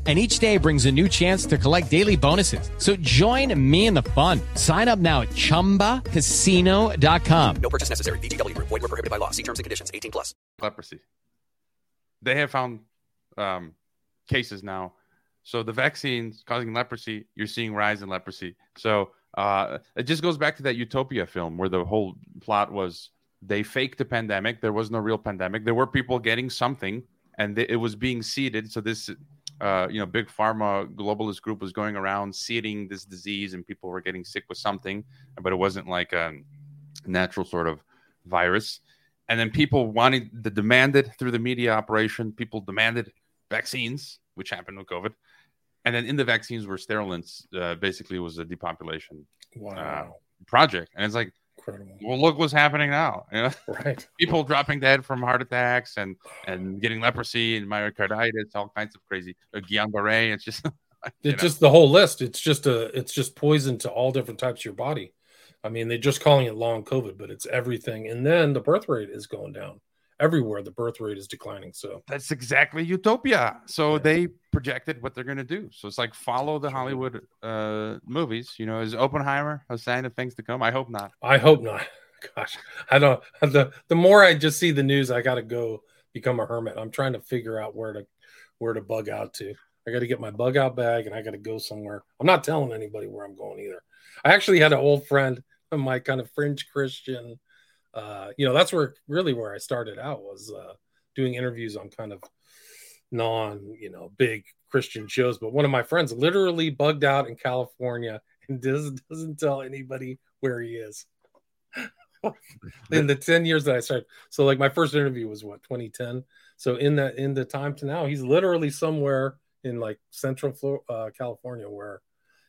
And each day brings a new chance to collect daily bonuses. So join me in the fun. Sign up now at chumbacasino.com. No purchase necessary. VGW Group. Void were prohibited by law. See terms and conditions. 18 plus. leprosy. They have found um, cases now. So the vaccines causing leprosy, you're seeing rise in leprosy. So uh, it just goes back to that Utopia film where the whole plot was they faked the pandemic. There was no real pandemic. There were people getting something, and th- it was being seeded. So this uh, you know, big pharma globalist group was going around seeding this disease and people were getting sick with something, but it wasn't like a natural sort of virus. And then people wanted the demanded through the media operation, people demanded vaccines, which happened with COVID. And then in the vaccines were sterilants, uh, basically was a depopulation Wow. uh, project. And it's like, Incredible. well, look what's happening now. You know? Right. people dropping dead from heart attacks and and getting leprosy and myocarditis, all kinds of crazy uh, Guillain-Barré. It's just It's know. just the whole list. It's just a it's just poison to all different types of your body. I mean, they're just calling it long COVID, but it's everything. And then the birth rate is going down everywhere. The birth rate is declining. So that's exactly utopia. So Yeah. they projected what they're going to do. So it's like follow the Hollywood uh, movies. You know, is Oppenheimer a sign of things to come? I hope not. I hope not. Gosh, I don't. The the more I just see the news, I got to go become a hermit. I'm trying to figure out where to where to bug out to. I got to get my bug out bag and I got to go somewhere. I'm not telling anybody where I'm going either. I actually had an old friend, my kind of fringe Christian. Uh, you know, that's where really where I started out was uh, doing interviews on kind of non, you know, big Christian shows. But one of my friends literally bugged out in California and doesn't doesn't tell anybody where he is. in the 10 years that I started. So like my first interview was what 2010. So in that in the time to now, he's literally somewhere in like central uh, California where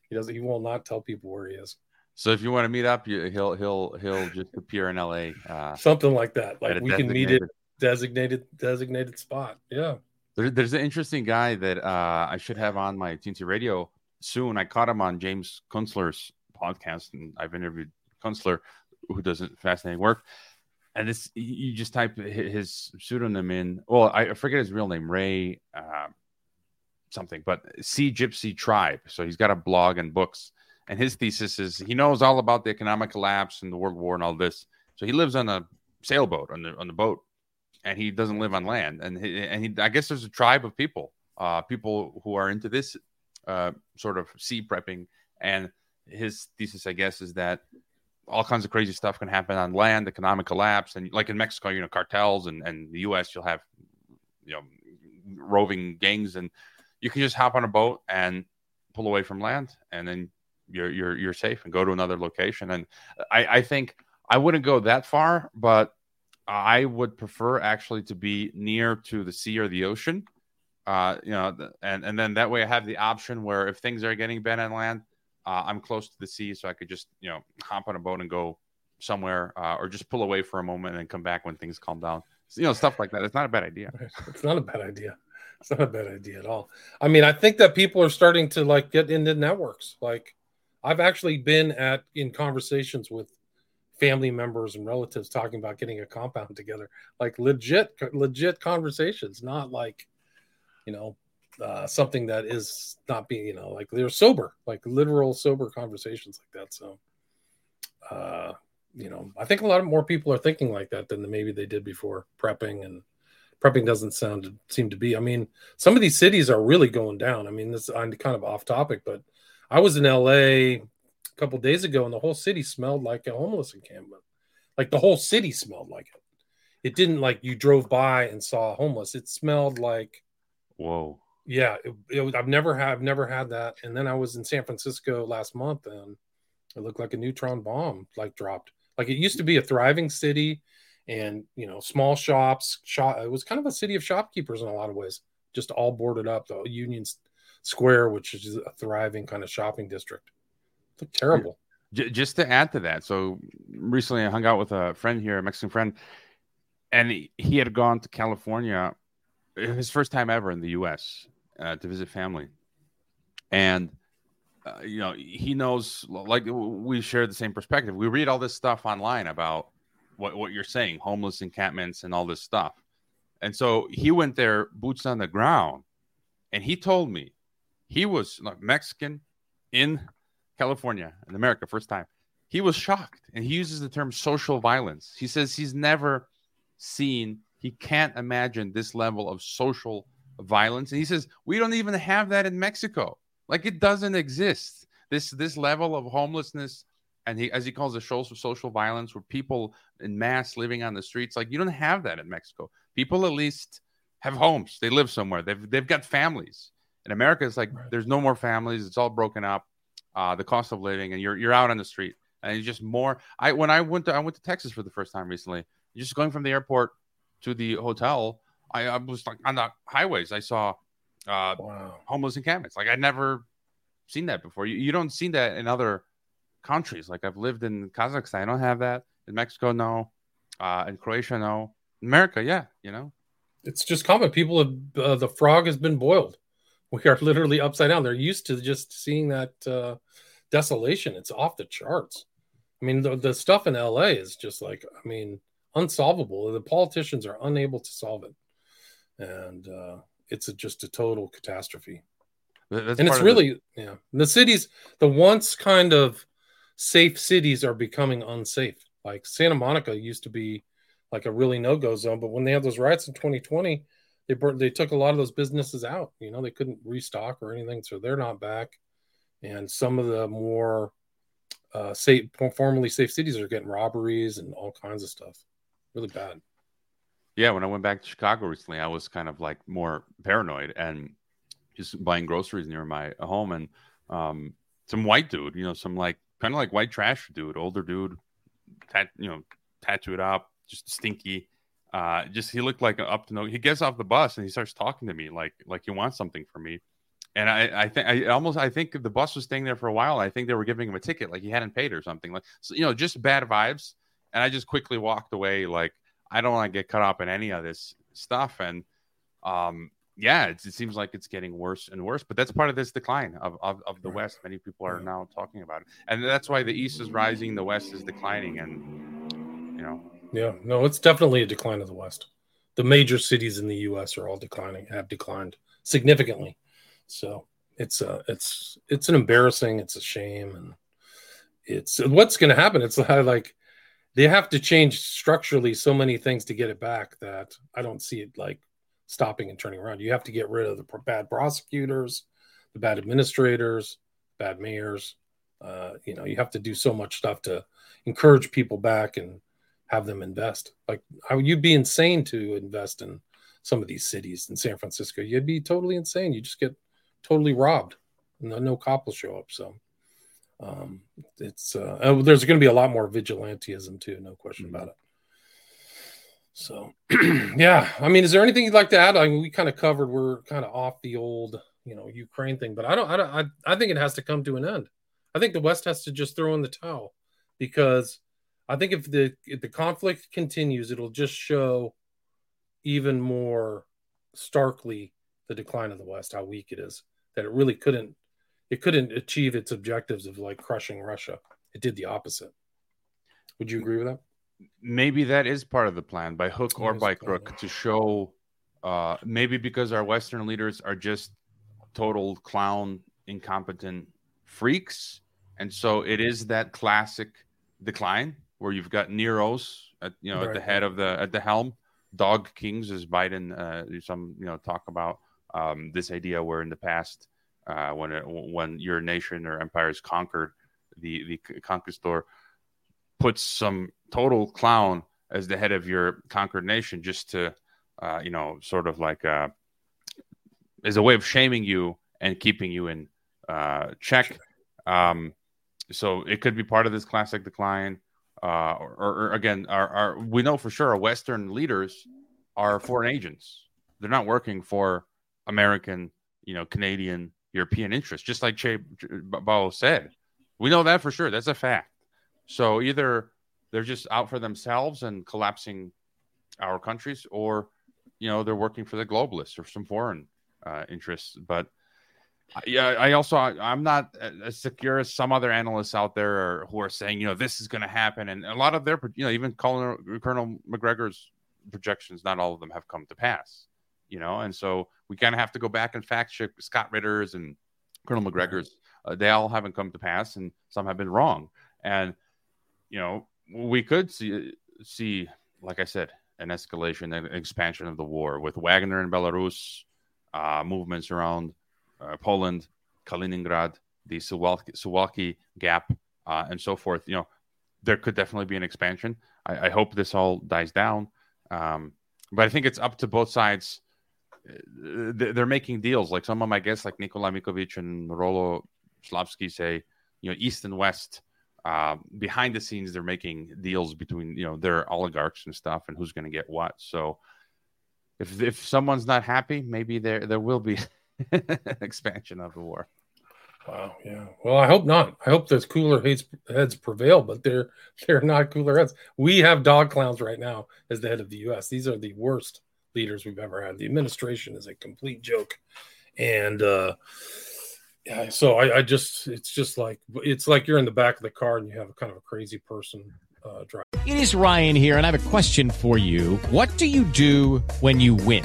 he doesn't he will not tell people where he is. So if you want to meet up, you, he'll he'll he'll just appear in L.A. Uh, Something like that. Like we can meet it designated- designated spot. Yeah. There, there's an interesting guy that uh, I should have on my TNT radio soon. I caught him on James Kunstler's podcast, and I've interviewed Kunstler, who does fascinating work. And this, you- you just type his pseudonym in. Well, I forget his real name, Ray uh, something, but Sea Gypsy Tribe. So he's got a blog and books. And his thesis is he knows all about the economic collapse and the World War and all this. So he lives on a sailboat on the on the boat and he doesn't live on land. And he, and he, I guess there's a tribe of people, uh, people who are into this uh, sort of sea prepping. And his thesis, I guess, is that all kinds of crazy stuff can happen on land, economic collapse, and like in Mexico, you know, cartels, and and the U.S. you'll have, you know, roving gangs, and you can just hop on a boat and pull away from land, and then you're you're you're safe and go to another location. And I, I think I wouldn't go that far, but I would prefer actually to be near to the sea or the ocean. Uh, you know, and and then that way I have the option where if things are getting bad on land, uh, I'm close to the sea, so I could just you know hop on a boat and go somewhere, uh, or just pull away for a moment and come back when things calm down. You know, stuff like that. It's not a bad idea. It's not a bad idea. It's not a bad idea at all. I mean, I think that people are starting to like get into networks. Like I've actually been at in conversations with family members and relatives talking about getting a compound together. Like legit legit conversations, not like you know, uh, something that is not being, you know, like they're sober, like literal sober conversations like that. So uh you know, I think a lot of more people are thinking like that than maybe they did before prepping and prepping doesn't sound seem to be. I mean, some of these cities are really going down. I mean, this I'm kind of off topic, but I was in LA a couple days ago and the whole city smelled like a homeless encampment. Like the whole city smelled like it. It didn't like you drove by and saw homeless. It smelled like Whoa. yeah, it, it I've never had I've never had that. And then I was in San Francisco last month and it looked like a neutron bomb like dropped. Like it used to be a thriving city and you know small shops shop it was kind of a city of shopkeepers in a lot of ways just all boarded up the union square which is a thriving kind of shopping district looked terrible just to add to that, so recently I hung out with a friend here, a Mexican friend, and he, he had gone to California, his first time ever in the U.S. Uh, to visit family, and uh, you know he knows like we share the same perspective. We read all this stuff online about what what you're saying, homeless encampments and all this stuff, and so he went there, boots on the ground, and he told me he was like Mexican in California in America, first time. He was shocked, and he uses the term social violence. He says he's never seen, he can't imagine this level of social violence, and he says we don't even have that in Mexico. Like it doesn't exist. This this level of homelessness, and he as he calls it social social violence, where people in mass living on the streets. Like you don't have that in Mexico. People at least have homes. They live somewhere. They've they've got families. In America, it's like Right. there's no more families. It's all broken up. Uh, the cost of living, and you're you're out on the street, and it's just more. I when I went to I went to Texas for the first time recently. Just going from the airport to the hotel, I, I was like on the highways. I saw uh, Wow. homeless encampments. Like I'd never seen that before. You, you don't see that in other countries. Like I've lived in Kazakhstan, I don't have that. In Mexico, no. Uh, in Croatia, no. America, yeah. You know, It's just common. People have uh, the frog has been boiled. We are literally upside down. They're used to just seeing that uh, desolation. It's off the charts. I mean, the, the stuff in LA is just like, I mean, unsolvable. The politicians are unable to solve it, and uh, it's a, just a total catastrophe. That's and it's of the- really yeah the cities the once kind of safe cities are becoming unsafe like santa monica used to be like a really no-go zone but when they had those riots in 2020 they they took a lot of those businesses out you know they couldn't restock or anything so they're not back and some of the more uh safe formerly safe cities are getting robberies and all kinds of stuff really bad yeah. When I went back to Chicago recently, I was kind of like more paranoid and just buying groceries near my home, and um, some white dude, you know, some like kind of like white trash dude, older dude, tat, you know, tattooed up, just stinky. Uh, just he looked like up to no. He gets off the bus and he starts talking to me like like he wants something from me. And I, I think I almost I think the bus was staying there for a while. I think they were giving him a ticket, like he hadn't paid or something. Like so, you know, just bad vibes. And I just quickly walked away, like I don't want to get caught up in any of this stuff. And um, yeah, it, it seems like it's getting worse and worse. But that's part of this decline of of, of the West. Many people are now talking about it, and that's why the East is rising, the West is declining, and you know, Yeah, no, it's definitely a decline of the West. The major cities in the U.S. are all declining, have declined significantly. So it's uh, it's it's an embarrassing, it's a shame, and it's what's going to happen. It's like they have to change structurally so many things to get it back that I don't see it like stopping and turning around. You have to get rid of the bad prosecutors, the bad administrators, bad mayors. Uh, you know, you have to do so much stuff to encourage people back and have them invest. Like, how you'd be insane to invest in some of these cities in San Francisco. You'd be totally insane. You just get totally robbed. No, no cop will show up. So, um, it's uh, oh, there's going to be a lot more vigilantism too, no question about it. So, yeah, I mean, is there anything you'd like to add? I mean, we kind of covered. We're kind of off the old, you know, Ukraine thing, but I don't, I don't, I, I think it has to come to an end. I think the West has to just throw in the towel because I think if the if the conflict continues, it'll just show even more starkly the decline of the West, how weak it is. That it really couldn't it couldn't achieve its objectives of like crushing Russia. It did the opposite. Would you agree with that? maybe that is part of the plan by hook or by crook to show uh maybe because our western leaders are just total clown incompetent freaks and so it is that classic decline where you've got nero's at you know at the head of the at the helm. Dog kings as biden uh some you know talk about um this idea where in the past uh when it, when your nation or empire is conquered the the conquistador puts some total clown as the head of your conquered nation just to uh, you know sort of like uh, as a way of shaming you and keeping you in uh, check. Um, so it could be part of this classic decline uh, or, or again our, our we know for sure our western leaders are foreign agents. They're not working for american you know canadian european interests just like Chay Bowes said. We know that for sure. That's a fact. So either they're just out for themselves and collapsing our countries, or you know they're working for the globalists or some foreign uh, interests. But yeah, I also I'm not as secure as some other analysts out there are, who are saying you know this is going to happen, and a lot of their you know even Colonel, Colonel Macgregor's projections, not all of them have come to pass. You know, and so we kind of have to go back and fact check Scott Ritter's and Colonel Macgregor's. Uh, they all haven't come to pass, and some have been wrong. And you know, we could see see, like I said, an escalation, an expansion of the war with Wagner in Belarus, uh, movements around Poland, Kaliningrad, the Suwalki, Suwalki Gap, uh, and so forth. You know, there could definitely be an expansion. I, I hope this all dies down, um, but I think it's up to both sides uh, they're making deals. Like some of my guests, like Nikola Mikovic and Rolo Slavskiy, say, you know, East and West. Uh, behind the scenes, they're making deals between you know their oligarchs and stuff, and who's going to get what. So, if if someone's not happy, maybe there there will be expansion of the war. Wow. Yeah. Well, I hope not. I hope those cooler heads, heads prevail, but they're they're not cooler heads. We have dog clowns right now as the head of the U.S. These are the worst leaders we've ever had. The administration is a complete joke, and uh, yeah. So I, I just it's just like it's like you're in the back of the car and you have a kind of a crazy person uh, driving. It is Ryan here, and I have a question for you. What do you do when you win?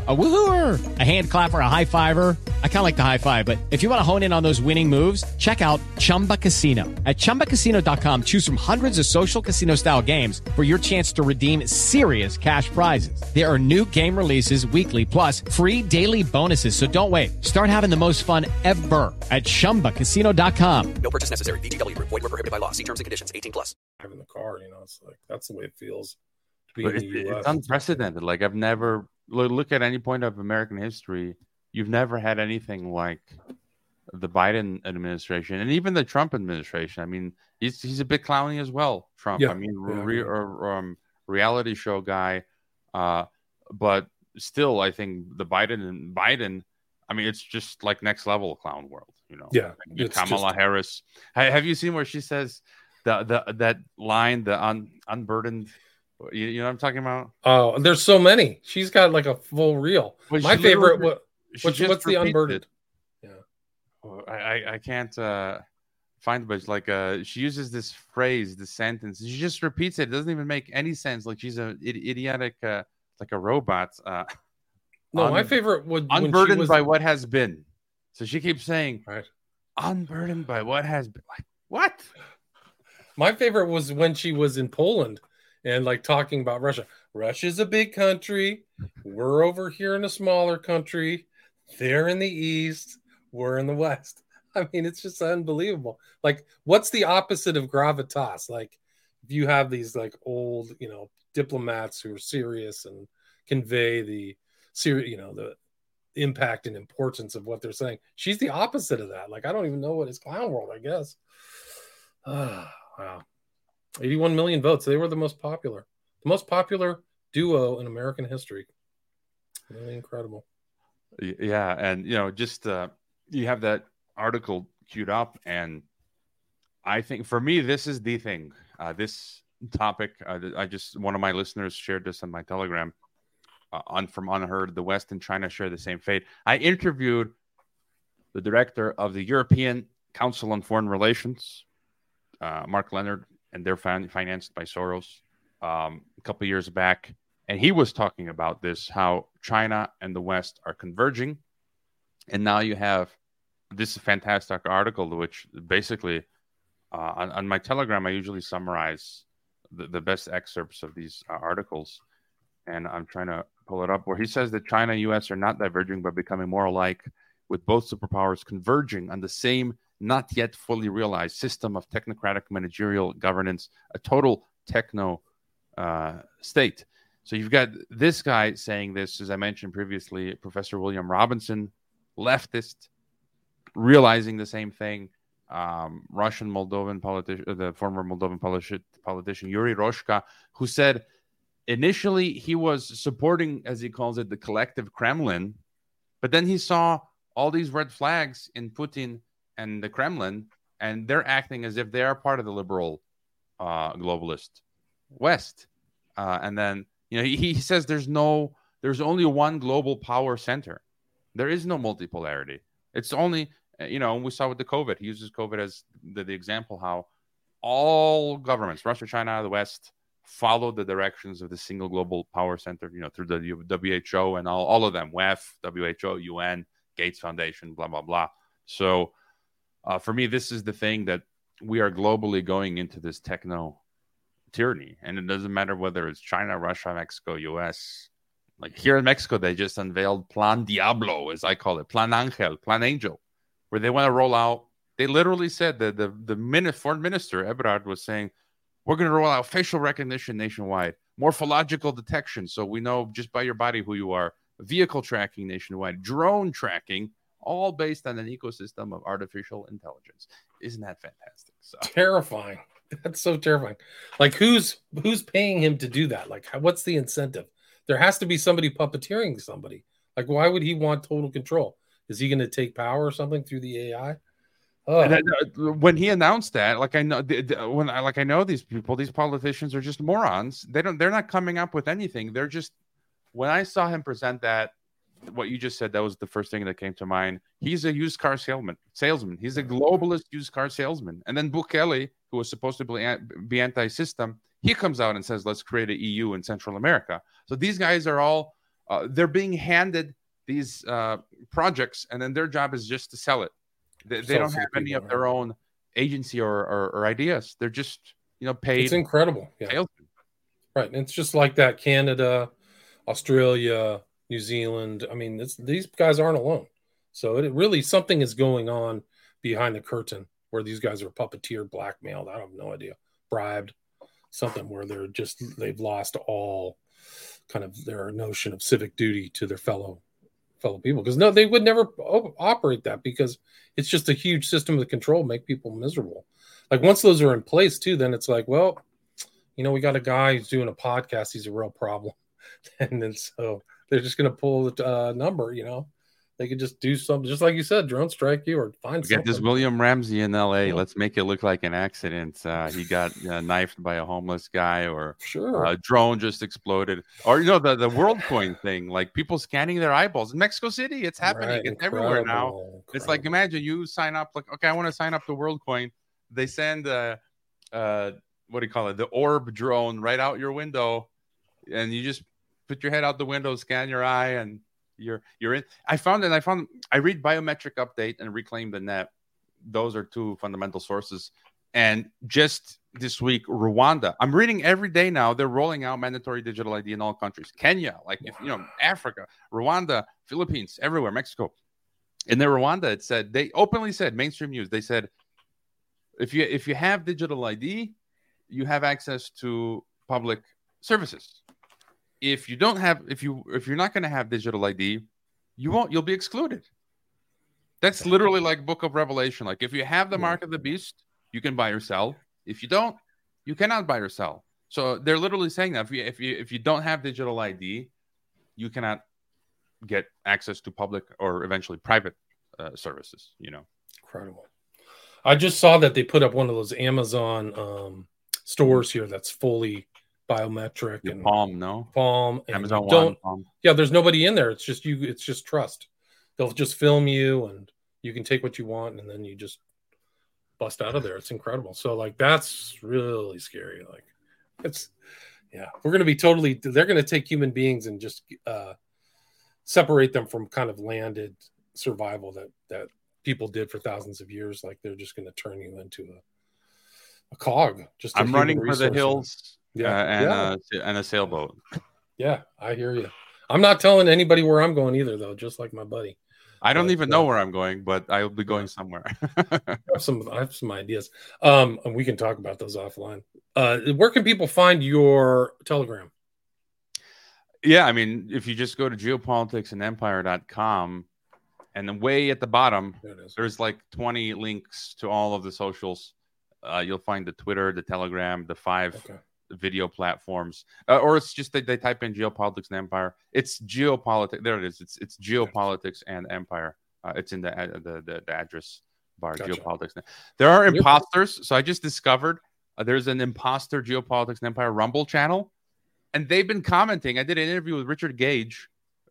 A woohooer, a hand clapper, a high fiver. I kind of like the high five, but if you want to hone in on those winning moves, check out Chumba Casino. At chumbacasino.com, choose from hundreds of social casino style games for your chance to redeem serious cash prizes. There are new game releases weekly, plus free daily bonuses. So don't wait. Start having the most fun ever at chumbacasino.com. No purchase necessary. VGW Group. Void were prohibited by law. See terms and conditions. 18 plus. driving the car. You know, it's like that's the way it feels to be But in it- the U.S. it's unprecedented. Like I've never lo- look at any point of American history. You've never had anything like the Biden administration and even the Trump administration. I mean, he's he's a bit clowny as well. Trump. Yeah, I mean, yeah, re- or, um, reality show guy. Uh, but still, I think the Biden and Biden. I mean, it's just like next level clown world. You know. Yeah, Like, Kamala just- Harris. Have you seen where she says the the that line, the un, unburdened? You, you know what I'm talking about? Oh, there's so many. She's got like a full reel. Well, My favorite. What, what's, what's the unburdened? Yeah. Oh, I, I I can't uh, find, but like uh, she uses this phrase, this sentence. She just repeats it. It doesn't even make any sense. Like she's a id- idiotic, uh, like a robot. Uh, No, my favorite would unburdened was, by what has been. So she keeps saying, Right. unburdened by what has been. Like what? My favorite was when she was in Poland and like talking about Russia. Russia's a big country. We're over here in a smaller country. They're in the east. We're in the west. I mean, it's just unbelievable. Like, what's the opposite of gravitas? Like, if you have these like old, you know, diplomats who are serious and convey the serious, you know, the impact and importance of what they're saying. She's the opposite of that. Like, I don't even know what is clown world, I guess. Ah, wow. 81 million votes. They were the most popular, the most popular duo in American history. Really incredible. Yeah, and you know, just uh, you have that article queued up, and I think for me, this is the thing. Uh, this topic, uh, I just one of my listeners shared this on my Telegram. Uh, on from Unheard, the West and China share the same fate. I interviewed the director of the European Council on Foreign Relations, uh, Mark Leonard, and they're fin- financed by Soros um, a couple years back and he was talking about this how China and the West are converging, and now you have this fantastic article, which basically uh, on, on my Telegram I usually summarize the, the best excerpts of these uh, articles, and I'm trying to pull it up where he says that China and U.S. are not diverging but becoming more alike, with both superpowers converging on the same not yet fully realized system of technocratic managerial governance, a total techno uh, state. So you've got this guy saying this, as I mentioned previously, Professor William Robinson, leftist, realizing the same thing. Um, Russian Moldovan politician, the former Moldovan politi- politician Yuri Roshka, who said initially he was supporting, as he calls it, the collective Kremlin, but then he saw all these red flags in Putin and the Kremlin, and they're acting as if they are part of the liberal uh, globalist West. Uh, and then you know he, he says there's no there's only one global power center. There is no multipolarity. It's only uh, you know we saw with the COVID. He uses COVID as the, the example how all governments, Russia, China, the West, follow the directions of the single global power center, you know, through the WHO and all, all of them, WEF, WHO, UN, Gates Foundation, blah, blah, blah. So uh, for me, this is the thing that we are globally going into this techno tyranny. And it doesn't matter whether it's China, Russia, Mexico, US. Like here in Mexico, they just unveiled Plan Diablo, as I call it, Plan Angel, Plan Angel, where they want to roll out. They literally said that the, the minute foreign minister, Ebrard, was saying, we're going to roll out facial recognition nationwide, morphological detection, so we know just by your body who you are, vehicle tracking nationwide, drone tracking, all based on an ecosystem of artificial intelligence. Isn't that fantastic? So terrifying. That's so terrifying. Like who's who's paying him to do that? Like what's the incentive? There has to be somebody puppeteering somebody. Like why would he want total control? Is he going to take power or something through the AI? Oh. Then, uh, when he announced that, like I know, the, the, when I like I know these people, these politicians are just morons. They don't. They're not coming up with anything. They're just. When I saw him present that, what you just said, that was the first thing that came to mind. He's a used car salesman. Salesman. He's a globalist used car salesman. And then Bukele, who was supposed to be, anti-system, he comes out and says, "Let's create an EU in Central America." So these guys are all uh, they're being handed these uh, projects, and then their job is just to sell it. They, they don't have any of their own agency or, or, or, ideas. They're just you know paid. It's incredible. Yeah. Right, and it's just like that. Canada, Australia, New Zealand. I mean, these guys aren't alone. So it really something is going on behind the curtain where these guys are puppeteered, blackmailed. I don't have no idea, bribed, something where they're just they've lost all kind of their notion of civic duty to their fellow fellow people because no they would never operate that because it's just a huge system of control make people miserable like once those are in place too then it's like well you know we got a guy who's doing a podcast he's a real problem and then so they're just going to pull the uh, number you know they could just do something, just like you said, drone strike you or find. Get this William Ramsey in L.A. Yeah. Let's make it look like an accident. Uh, he got uh, knifed by a homeless guy, or sure, a drone just exploded, or you know the the WorldCoin thing, like people scanning their eyeballs in Mexico City. It's happening. Right. It's Incredible. everywhere now. Incredible. It's like imagine you sign up, like okay, I want to sign up to WorldCoin. They send uh, uh, what do you call it, the orb drone right out your window, and you just put your head out the window, scan your eye, and you're you're in. I found and I found I read biometric update and reclaim the net. Those are two fundamental sources. And just this week, Rwanda. I'm reading every day now. They're rolling out mandatory digital ID in all countries. Kenya, like if you know, Africa, Rwanda, Philippines, everywhere, Mexico. In the Rwanda, it said they openly said mainstream news. They said if you if you have digital ID, you have access to public services if you don't have if you if you're not going to have digital id you won't you'll be excluded. That's literally like book of revelation. Like if you have the mark of the beast you can buy or sell. If you don't you cannot buy or sell. So they're literally saying that if you if you if you don't have digital id you cannot get access to public or eventually private uh, services you know? Incredible. I just saw that they put up one of those amazon um, stores here that's fully biometric and Palm, no Palm. And Amazon don't, Palm. Yeah, there's nobody in there. It's just you. It's just trust. They'll just film you, and you can take what you want, and then you just bust out of there. It's incredible. So like that's really scary. Like it's yeah, we're gonna be totally. They're gonna take human beings and just uh, separate them from kind of landed survival that that people did for thousands of years. Like they're just gonna turn you into a a cog. Just I'm running for the hills yeah, uh, and yeah. Uh, and a sailboat. Yeah, I hear you. I'm not telling anybody where I'm going either, though. Just like my buddy. I don't but, even know uh, where I'm going, but I'll be going somewhere. I have some I have some ideas. Um, and we can talk about those offline. Uh, where can people find your Telegram? Yeah, I mean, if you just go to geopoliticsandempire.com, and then way at the bottom, there there's like 20 links to all of the socials. Uh, you'll find the Twitter, the Telegram, the five okay video platforms, uh, or it's just they, they type in geopolitics and empire. It's geopolitics. There it is. It's it's geopolitics and empire. Uh, it's in the, uh, the, the the address bar. Gotcha. Geopolitics. There are imposters. So I just discovered uh, there's an imposter geopolitics and empire Rumble channel, and they've been commenting. I did an interview with Richard Gage,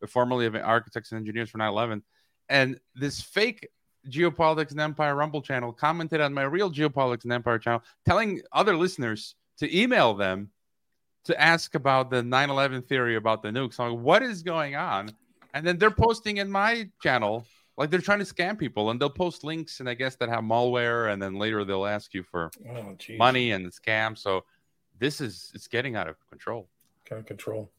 formerly of Architects and Engineers for 9/11, and this fake geopolitics and empire rumble channel commented on my real geopolitics and empire channel telling other listeners to email them to ask about the 9/11 theory about the nukes. I'm like, what is going on? And then they're posting in my channel like they're trying to scam people, and they'll post links, and I guess that have malware, and then later they'll ask you for Oh, money and scam. So this is it's getting out of control. Kind of control.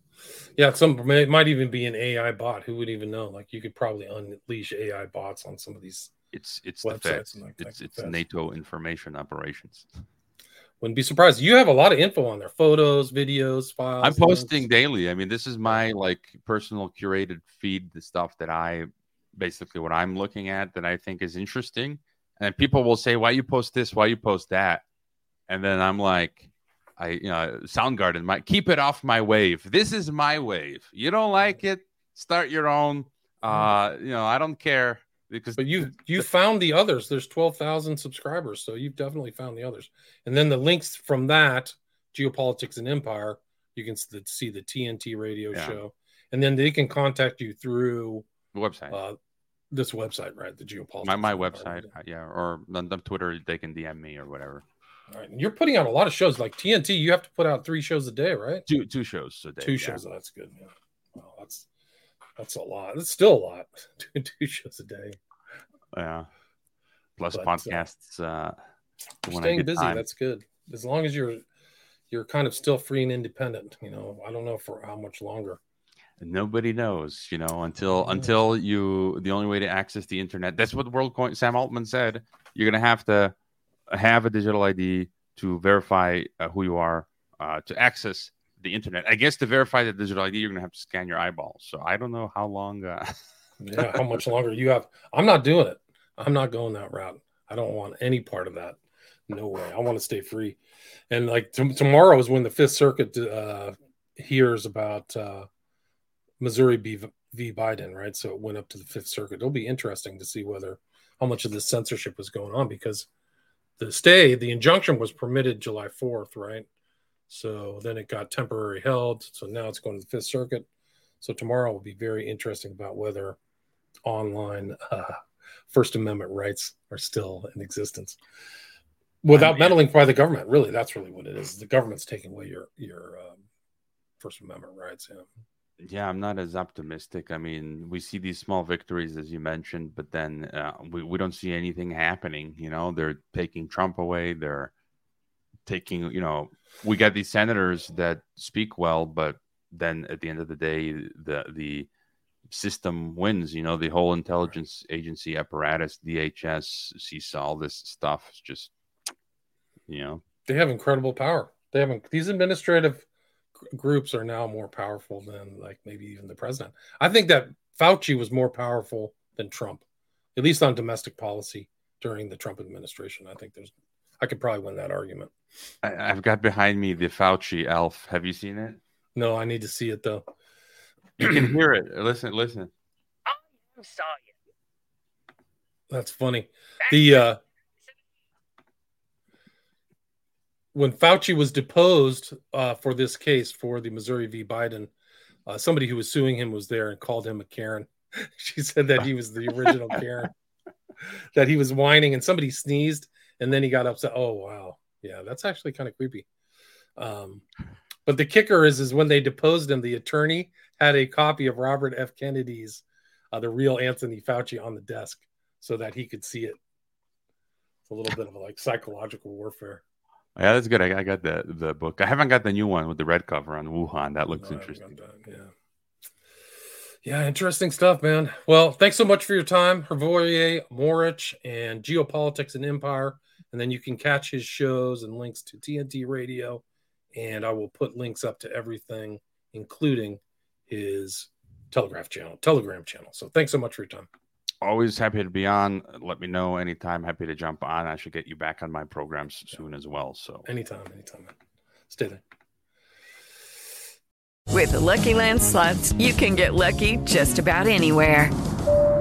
Yeah, some it might even be an AI bot. Who would even know? Like you could probably unleash AI bots on some of these. It's it's the Websites feds. and like- It's it's the feds. NATO information operations. Wouldn't be surprised. You have a lot of info on there: photos, videos, files. I'm links. posting daily. I mean, this is my like personal curated feed, the stuff that I basically what I'm looking at that I think is interesting. And people will say, Why you post this? Why you post that? And then I'm like, I you know, Soundgarden, my keep it off my wave. This is my wave. You don't like it, start your own. Uh, you know, I don't care because But you you found the others. There's twelve thousand subscribers, so you've definitely found the others. And then the links from that geopolitics and empire, you can see the TNT radio Yeah. show, and then they can contact you through the website. uh, this website, right? The geopolitics. my my website, yeah, or on, on Twitter they can DM me or whatever. All right. And you're putting out a lot of shows, like TNT. You have to put out three shows a day, right? Two two shows a day. Two yeah. shows. That's good. Yeah. Well, that's that's a lot. That's still a lot. Two, two shows a day. Yeah. Plus But, uh, podcasts. Uh, You're when I staying get busy. time. That's good. As long as you're you're kind of still free and independent. You know, I don't know for how much longer. Nobody knows, you know, until Yeah. until you. The only way to access the internet. That's what WorldCoin. Sam Altman said. You're gonna have to have a digital ID to verify uh, who you are uh, to access the internet. I guess to verify the digital ID, you're gonna have to scan your eyeballs. So I don't know how long. Uh, Yeah, how much longer you have? I'm not doing it. I'm not going that route. I don't want any part of that. No way. I want to stay free. And like t- tomorrow is when the Fifth Circuit uh, hears about uh, Missouri v. Biden, right? So it went up to the Fifth Circuit. It'll be interesting to see whether how much of this censorship was going on because the stay, the injunction was permitted July 4th, right? So then it got temporary held. So now it's going to the Fifth Circuit. So tomorrow will be very interesting about whether online uh, First Amendment rights are still in existence without meddling by the government. Really, that's really what it is. The government's taking away your your um, First Amendment rights. Yeah. Yeah, I'm not as optimistic. I mean, we see these small victories, as you mentioned, but then uh, we, we don't see anything happening. You know, they're taking Trump away. They're taking, you know, we got these senators that speak well, but then at the end of the day, the the system wins. You know, the whole intelligence agency apparatus, DHS, CISA, all this stuff is just, you know, They have incredible power. They have these administrative groups are now more powerful than like maybe even the president. I think that Fauci was more powerful than Trump, at least on domestic policy during the Trump administration. I think there's, I could probably win that argument. I, I've got behind me the Fauci elf. Have you seen it? No, I need to see it though. You can hear it. Listen, listen. Oh, I saw you. That's funny. The uh when Fauci was deposed uh, for this case for the Missouri v. Biden, uh, somebody who was suing him was there and called him a Karen. she said that he was the original Karen, that he was whining and somebody sneezed and then he got upset. Oh wow, yeah, that's actually kind of creepy. Um, but the kicker is, is when they deposed him, the attorney had a copy of Robert F. Kennedy's, uh, the real Anthony Fauci, on the desk so that he could see it. It's a little bit of a, like psychological warfare. Yeah, that's good. I, I got the the book. I haven't got the new one with the red cover on Wuhan. That looks No, interesting. that, Yeah. Yeah, interesting stuff, man. Well, thanks so much for your time, Hrvoje, Moric, and Geopolitics and Empire. And then you can catch his shows and links to TNT Radio. And I will put links up to everything, including his Telegraph channel, Telegram channel. So thanks so much for your time. Always happy to be on. Let me know anytime. Happy to jump on. I should get you back on my programs soon as well. So Anytime, anytime, man. Stay there. With the Lucky Land slots, you can get lucky just about anywhere.